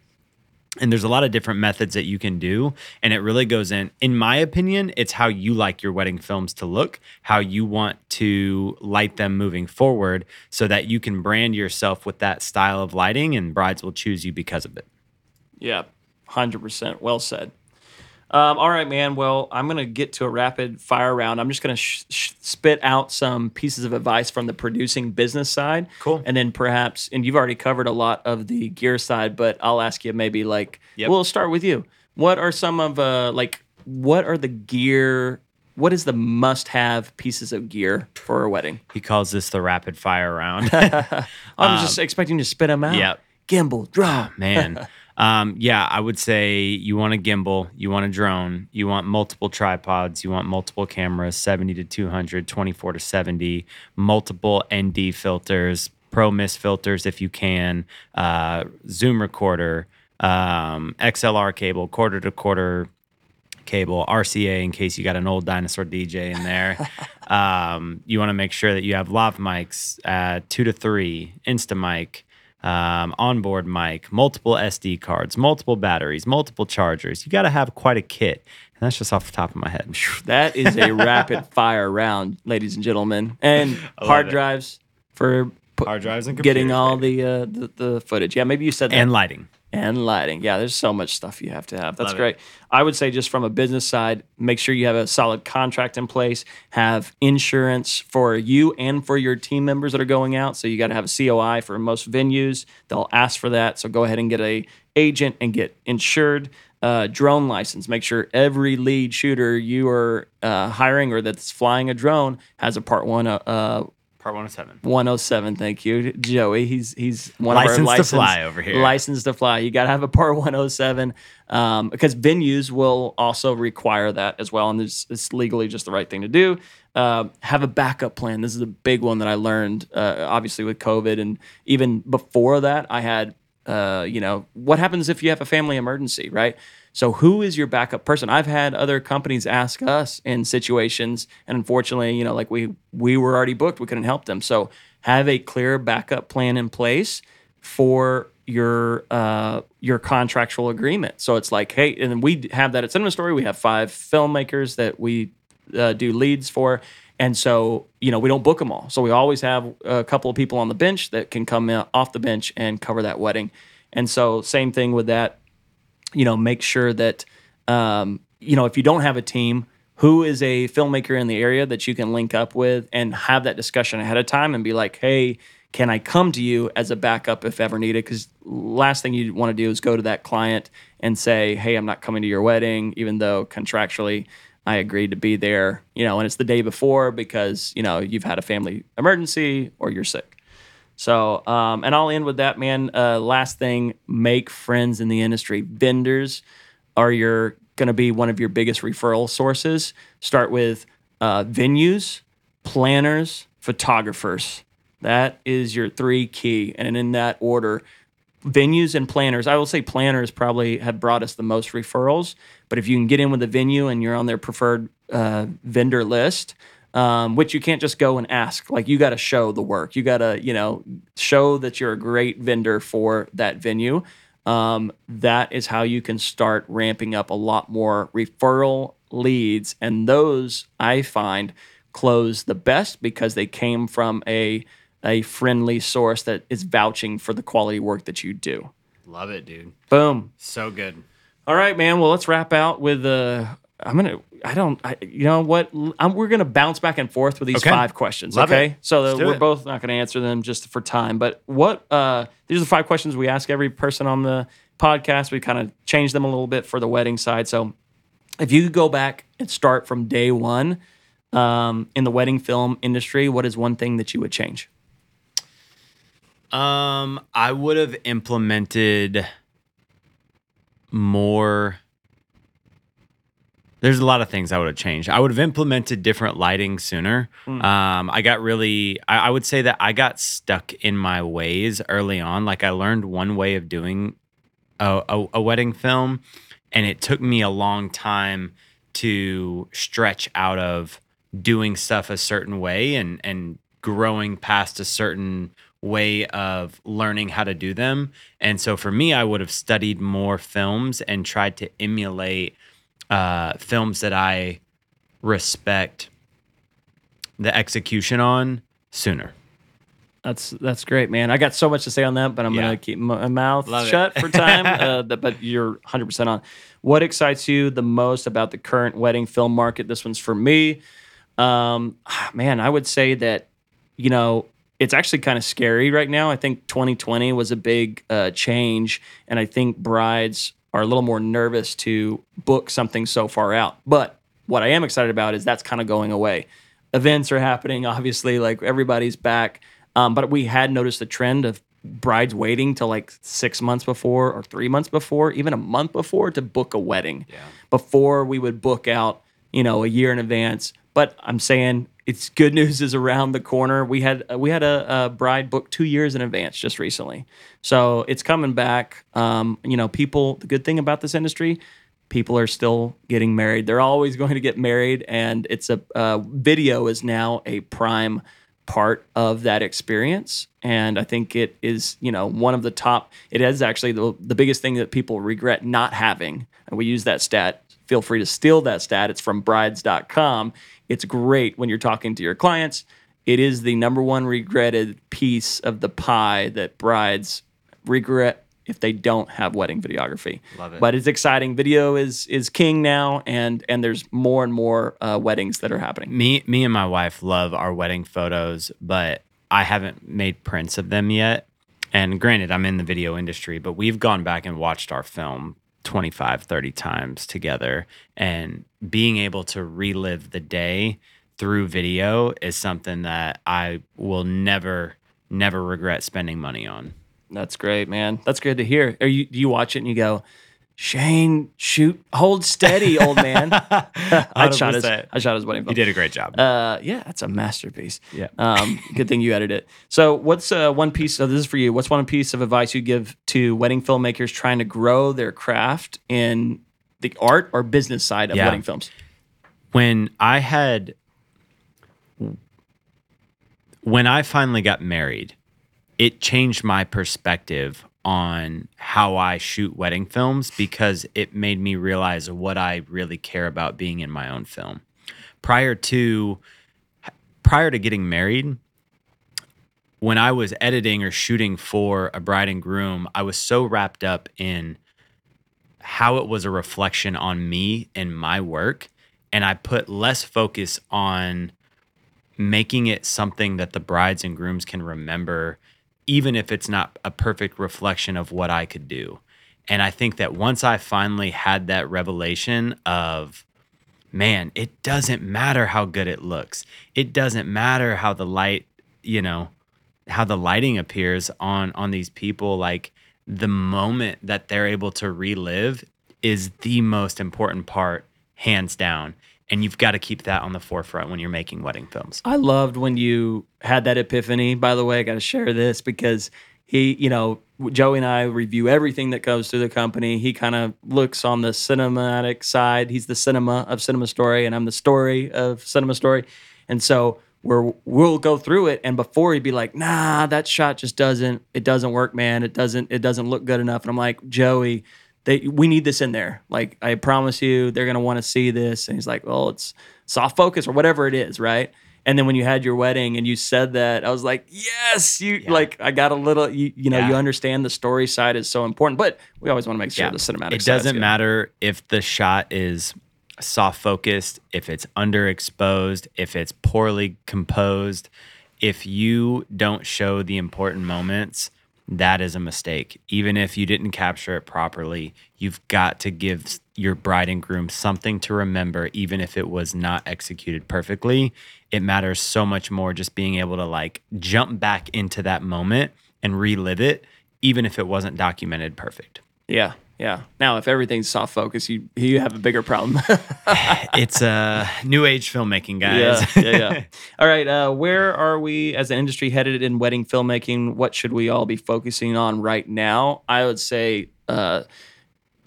and there's a lot of different methods that you can do and it really goes in in my opinion it's how you like your wedding films to look how you want to light them moving forward so that you can brand yourself with that style of lighting and brides will choose you because of it Yeah, hundred percent. Well said. Um, all right, man. Well, I'm gonna get to a rapid fire round. I'm just gonna sh- sh- spit out some pieces of advice from the producing business side. Cool. And then perhaps, and you've already covered a lot of the gear side, but I'll ask you maybe like, Yep. we'll start with you. What are some of uh like what are the gear? What is the must-have pieces of gear for a wedding? he calls this the rapid fire round <laughs> I'm <laughs> just expecting to spit them out. yep. Gimbal, drone. man um, yeah i would say you want a gimbal you want a drone you want multiple tripods you want multiple cameras 70 to 200 24 to 70 multiple nd filters pro mist filters if you can uh, zoom recorder um, xlr cable quarter to quarter cable RCA in case you got an old dinosaur DJ in there. <laughs> um, you want to make sure that you have lav mics, uh, two to three, Instamic, um, onboard mic, multiple SD cards, multiple batteries, multiple chargers. You got to have quite a kit. And that's just off the top of my head. That is a <laughs> rapid fire round, ladies and gentlemen, and hard it. drives for Hard drives and getting all the, uh, the the footage. Yeah, maybe you said that. and lighting. And lighting. Yeah, there's so much stuff you have to have. That's Love it. great. I would say just from a business side, make sure you have a solid contract in place, have insurance for you and for your team members that are going out. So you got to have a COI for most venues. They'll ask for that. So go ahead and get a agent and get insured. Uh, drone license. Make sure every lead shooter you are uh, hiring or that's flying a drone has a Part One uh, uh, Part 107. 107. Thank you, Joey. He's he's one of our Licensed to fly over here. Licensed to fly. You got to have a Part 107 um, because venues will also require that as well, and it's, it's legally just the right thing to do. Uh, have a backup plan. This is a big one that I learned, uh, obviously with COVID, and even before that, I had. Uh, you know, what happens if you have a family emergency, right? So, who is your backup person? I've had other companies ask us in situations, and unfortunately, you know, like we we were already booked, we couldn't help them. So, have a clear backup plan in place for your uh, your contractual agreement. So it's like, hey, and we have that at Cinema Story. We have five filmmakers that we uh, do leads for, and so you know we don't book them all. So we always have a couple of people on the bench that can come off the bench and cover that wedding. And so same thing with that you know, make sure that, um, you know, if you don't have a team, who is a filmmaker in the area that you can link up with and have that discussion ahead of time and be like, hey, can I come to you as a backup if ever needed? Because last thing you want to do is go to that client and say, hey, I'm not coming to your wedding, even though contractually I agreed to be there, you know, and it's the day before because, you know, you've had a family emergency or you're sick. So, um, and I'll end with that, man. Uh, last thing, make friends in the industry. Vendors are your going to be one of your biggest referral sources. Start with uh, venues, planners, photographers. That is your three key, and in that order, venues and planners. I will say planners probably have brought us the most referrals. But if you can get in with a venue and you're on their preferred uh, vendor list, um, which you can't just go and ask. Like you got to show the work. You got to, you know, show that you're a great vendor for that venue. um, that is how you can start ramping up a lot more referral leads. And those I find close the best because they came from a a friendly source that is vouching for the quality work that you do. Love it, dude. Boom. So good. All right, man. Well, let's wrap out with uh I'm gonna. I don't. I, you know what? I'm, we're gonna bounce back and forth with these Okay. five questions. Love okay, it. so Let's that do we're it. both not gonna answer them just for time. But what? Uh, these are the five questions we ask every person on the podcast. We kind of changed them a little bit for the wedding side. So, if you could go back and start from day one um, in the wedding film industry, what is one thing that you would change? Um, I would have implemented more. There's a lot of things I would have changed. I would have implemented different lighting sooner. Um, I got really, I, I would say that I got stuck in my ways early on. Like I learned one way of doing a, a, a wedding film, and it took me a long time to stretch out of doing stuff a certain way and and growing past a certain way of learning how to do them. And so for me, I would have studied more films and tried to emulate uh, films that I respect the execution on sooner. That's that's great, man. I got so much to say on that, but I'm Yeah. gonna keep my mouth Love shut for time. <laughs> uh, but you're 100 percent on. What excites you the most about the current wedding film market? This one's for me. Um, man, I would say that you know it's actually kind of scary right now. I think 2020 was a big uh, change, and I think brides are a little more nervous to book something so far out. But what I am excited about is that's kind of going away. Events are happening, obviously, like everybody's back. Um, but we had noticed the trend of brides waiting till like six months before or three months before, even a month before to book a wedding. Before we would book out, you know, a year in advance. But I'm saying it's good news is around the corner. We had we had a, a bride booked two years in advance just recently, so it's coming back. Um, you know, people. The good thing about this industry, people are still getting married. They're always going to get married, and it's a uh, video is now a prime part of that experience. And I think it is, you know, one of the top. It is actually the the biggest thing that people regret not having. And we use that stat. Feel free to steal that stat. It's from brides.com. It's great when you're talking to your clients. It is the number one regretted piece of the pie that brides regret if they don't have wedding videography. Love it. But it's exciting. Video is is king now, and and there's more and more uh, weddings that are happening. Me, me and my wife love our wedding photos, but I haven't made prints of them yet. And granted, I'm in the video industry, but we've gone back and watched our film 25, 30 times together. And being able to relive the day through video is something that I will never, never regret spending money on. That's great, man. That's good to hear. Are you do you watch it and you go, Shane, shoot, hold steady, old man. <laughs> <laughs> I shot his I shot his wedding film. You did a great job. Uh, yeah, that's a masterpiece. Yeah. Um, good thing you edited it. So, what's uh, one piece? of this is for you. What's one piece of advice you give to wedding filmmakers trying to grow their craft in the art or business side of Yeah. wedding films? when I had when I finally got married, it changed my perspective on how I shoot wedding films because it made me realize what I really care about being in my own film. Prior to prior to getting married, when I was editing or shooting for a bride and groom, I was so wrapped up in how it was a reflection on me and my work. And I put less focus on making it something that the brides and grooms can remember, even if it's not a perfect reflection of what I could do. And I think that once I finally had that revelation of, man, it doesn't matter how good it looks, it doesn't matter how the light, you know, how the lighting appears on on these people. Like the moment that they're able to relive is the most important part hands down and you've got to keep that on the forefront when you're making wedding films I loved when you had that epiphany. By the way, I got to share this because he, you know, Joey and I review everything that goes through the company. He kind of looks on the cinematic side. He's the cinema of Cinema Story, and I'm the story of Cinema Story. And so where we'll go through it and before he'd be like, "Nah, that shot just doesn't it doesn't work, man. It doesn't it doesn't look good enough." And I'm like, "Joey, they we need this in there. Like I promise you they're going to want to see this." And he's like, "Well, it's soft focus or whatever it is, right?" And then when you had your wedding and you said that, I was like, yes, you like I got a little you, you know, Yeah. you understand the story side is so important, but we always want to make sure the cinematic It doesn't matter if the shot is soft focused, if it's underexposed, if it's poorly composed. If you don't show the important moments, that is a mistake. Even if you didn't capture it properly, you've got to give your bride and groom something to remember, even if it was not executed perfectly. It matters so much more just being able to like jump back into that moment and relive it, even if it wasn't documented perfect. Yeah. Yeah. Now, if everything's soft focus, you you have a bigger problem. <laughs> <laughs> it's uh, new age filmmaking, guys. yeah, yeah, yeah. <laughs> All right, uh, where are we as an industry headed in wedding filmmaking? What should we all be focusing on right now? I would say uh,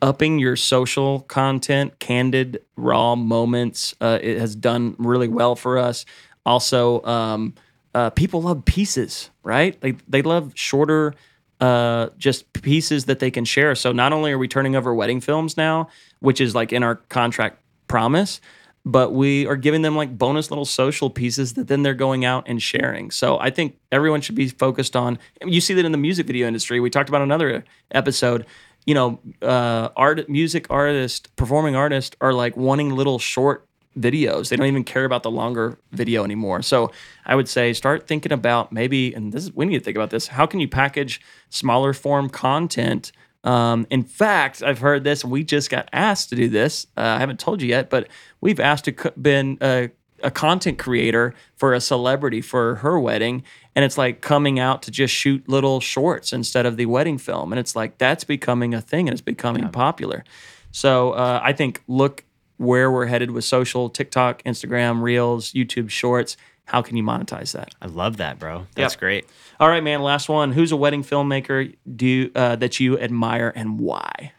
upping your social content, candid, raw moments. Uh, it has done really well for us. Also, um, uh, people love pieces, right? They they love shorter, uh, just pieces that they can share. So not only are we turning over wedding films now, which is like in our contract promise, but we are giving them like bonus little social pieces that then they're going out and sharing. So I think everyone should be focused on. You see that in the music video industry. We talked about another episode. You know, uh, art, music artists, performing artists are like wanting little short videos. They don't even care about the longer video anymore. So I would say start thinking about maybe, and this is we need to think about this. How can you package smaller form content? Um, in fact, I've heard this, we just got asked to do this. Uh, I haven't told you yet, but we've asked to co- been a, a content creator for a celebrity for her wedding, and it's like coming out to just shoot little shorts instead of the wedding film, and it's like that's becoming a thing and it's becoming popular. So uh, I think look where we're headed with social, TikTok, Instagram, Reels, YouTube Shorts. How can you monetize that? I love that, bro. That's Yep. great. All right, man. Last one. Who's a wedding filmmaker do you, uh, that you admire and why?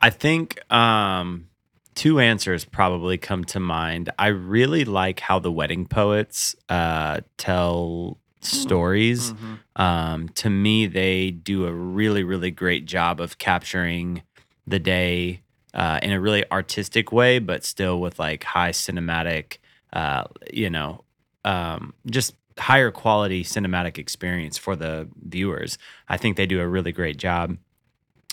I think um, two answers probably come to mind. I really like how the wedding poets uh, tell stories. Um, to me, they do a really, really great job of capturing the day uh, in a really artistic way, but still with like high cinematic, uh, you know, um, just higher quality cinematic experience for the viewers. I think they do a really great job.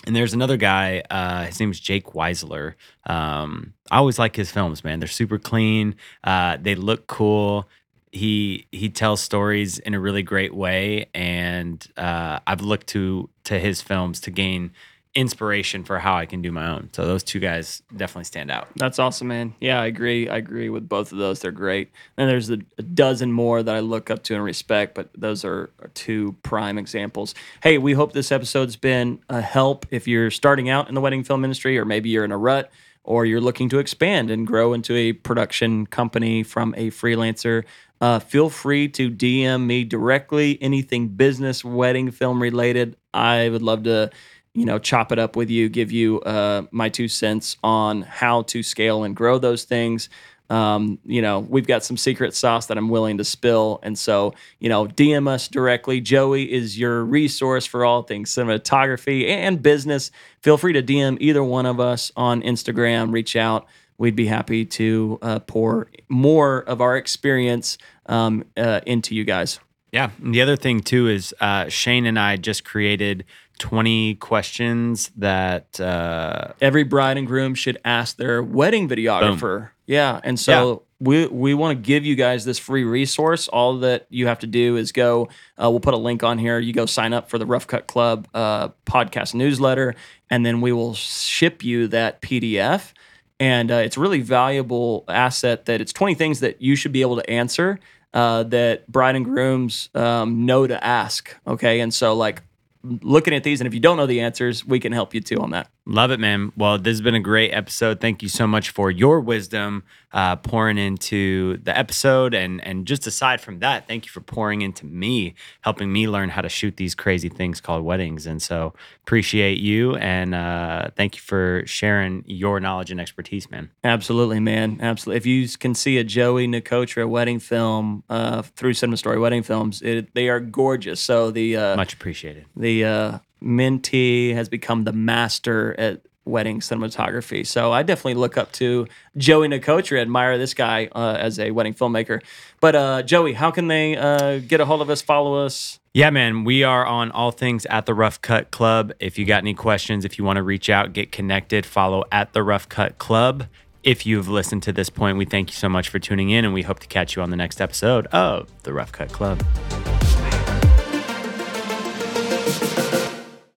And there's another guy, uh, his name's Jake Weisler. Um, I always like his films, man. They're super clean. Uh, they look cool. He he tells stories in a really great way, and uh, I've looked to to his films to gain inspiration for how I can do my own. So those two guys definitely stand out. That's awesome, man. Yeah, I agree. I agree with both of those. They're great. And there's a, a dozen more that I look up to and respect, but those are, are two prime examples. Hey, we hope this episode's been a help if you're starting out in the wedding film industry, or maybe you're in a rut, or you're looking to expand and grow into a production company from a freelancer. Uh, feel free to DM me directly. Anything business, wedding, film related. I would love to you know, chop it up with you, give you uh, my two cents on how to scale and grow those things. Um, you know, we've got some secret sauce that I'm willing to spill. And so, you know, DM us directly. Joey is your resource for all things cinematography and business. Feel free to DM either one of us on Instagram, reach out. We'd be happy to uh, pour more of our experience um, uh, into you guys. Yeah. And the other thing too is uh, Shane and I just created 20 questions that uh, every bride and groom should ask their wedding videographer. Yeah, and so we we want to give you guys this free resource. All that you have to do is go. Uh, we'll put a link on here. You go sign up for the Rough Cut Club uh, podcast newsletter, and then we will ship you that PDF. And uh, it's a really valuable asset. That it's twenty things that you should be able to answer. Uh, that bride and grooms um, know to ask. Okay, and so like looking at these, and if you don't know the answers, we can help you too on that. Love it, man. Well, this has been a great episode. Thank you so much for your wisdom. Uh, pouring into the episode. And, and just aside from that, thank you for pouring into me, helping me learn how to shoot these crazy things called weddings. And so appreciate you. And uh, thank you for sharing your knowledge and expertise, man. Absolutely, man. Absolutely. If you can see a Joey Nicotra wedding film uh, through Cinema Story Wedding Films, it, they are gorgeous. So the uh, Much appreciated. the uh, mentee has become the master at wedding cinematography. So I definitely look up to Joey Nicotra, admire this guy uh, as a wedding filmmaker. But uh, Joey, how can they uh, get a hold of us, follow us? Yeah, man, we are on all things at the Rough Cut Club. If you got any questions, if you want to reach out, get connected, follow at the Rough Cut Club. If you've listened to this point, we thank you so much for tuning in and we hope to catch you on the next episode of the Rough Cut Club.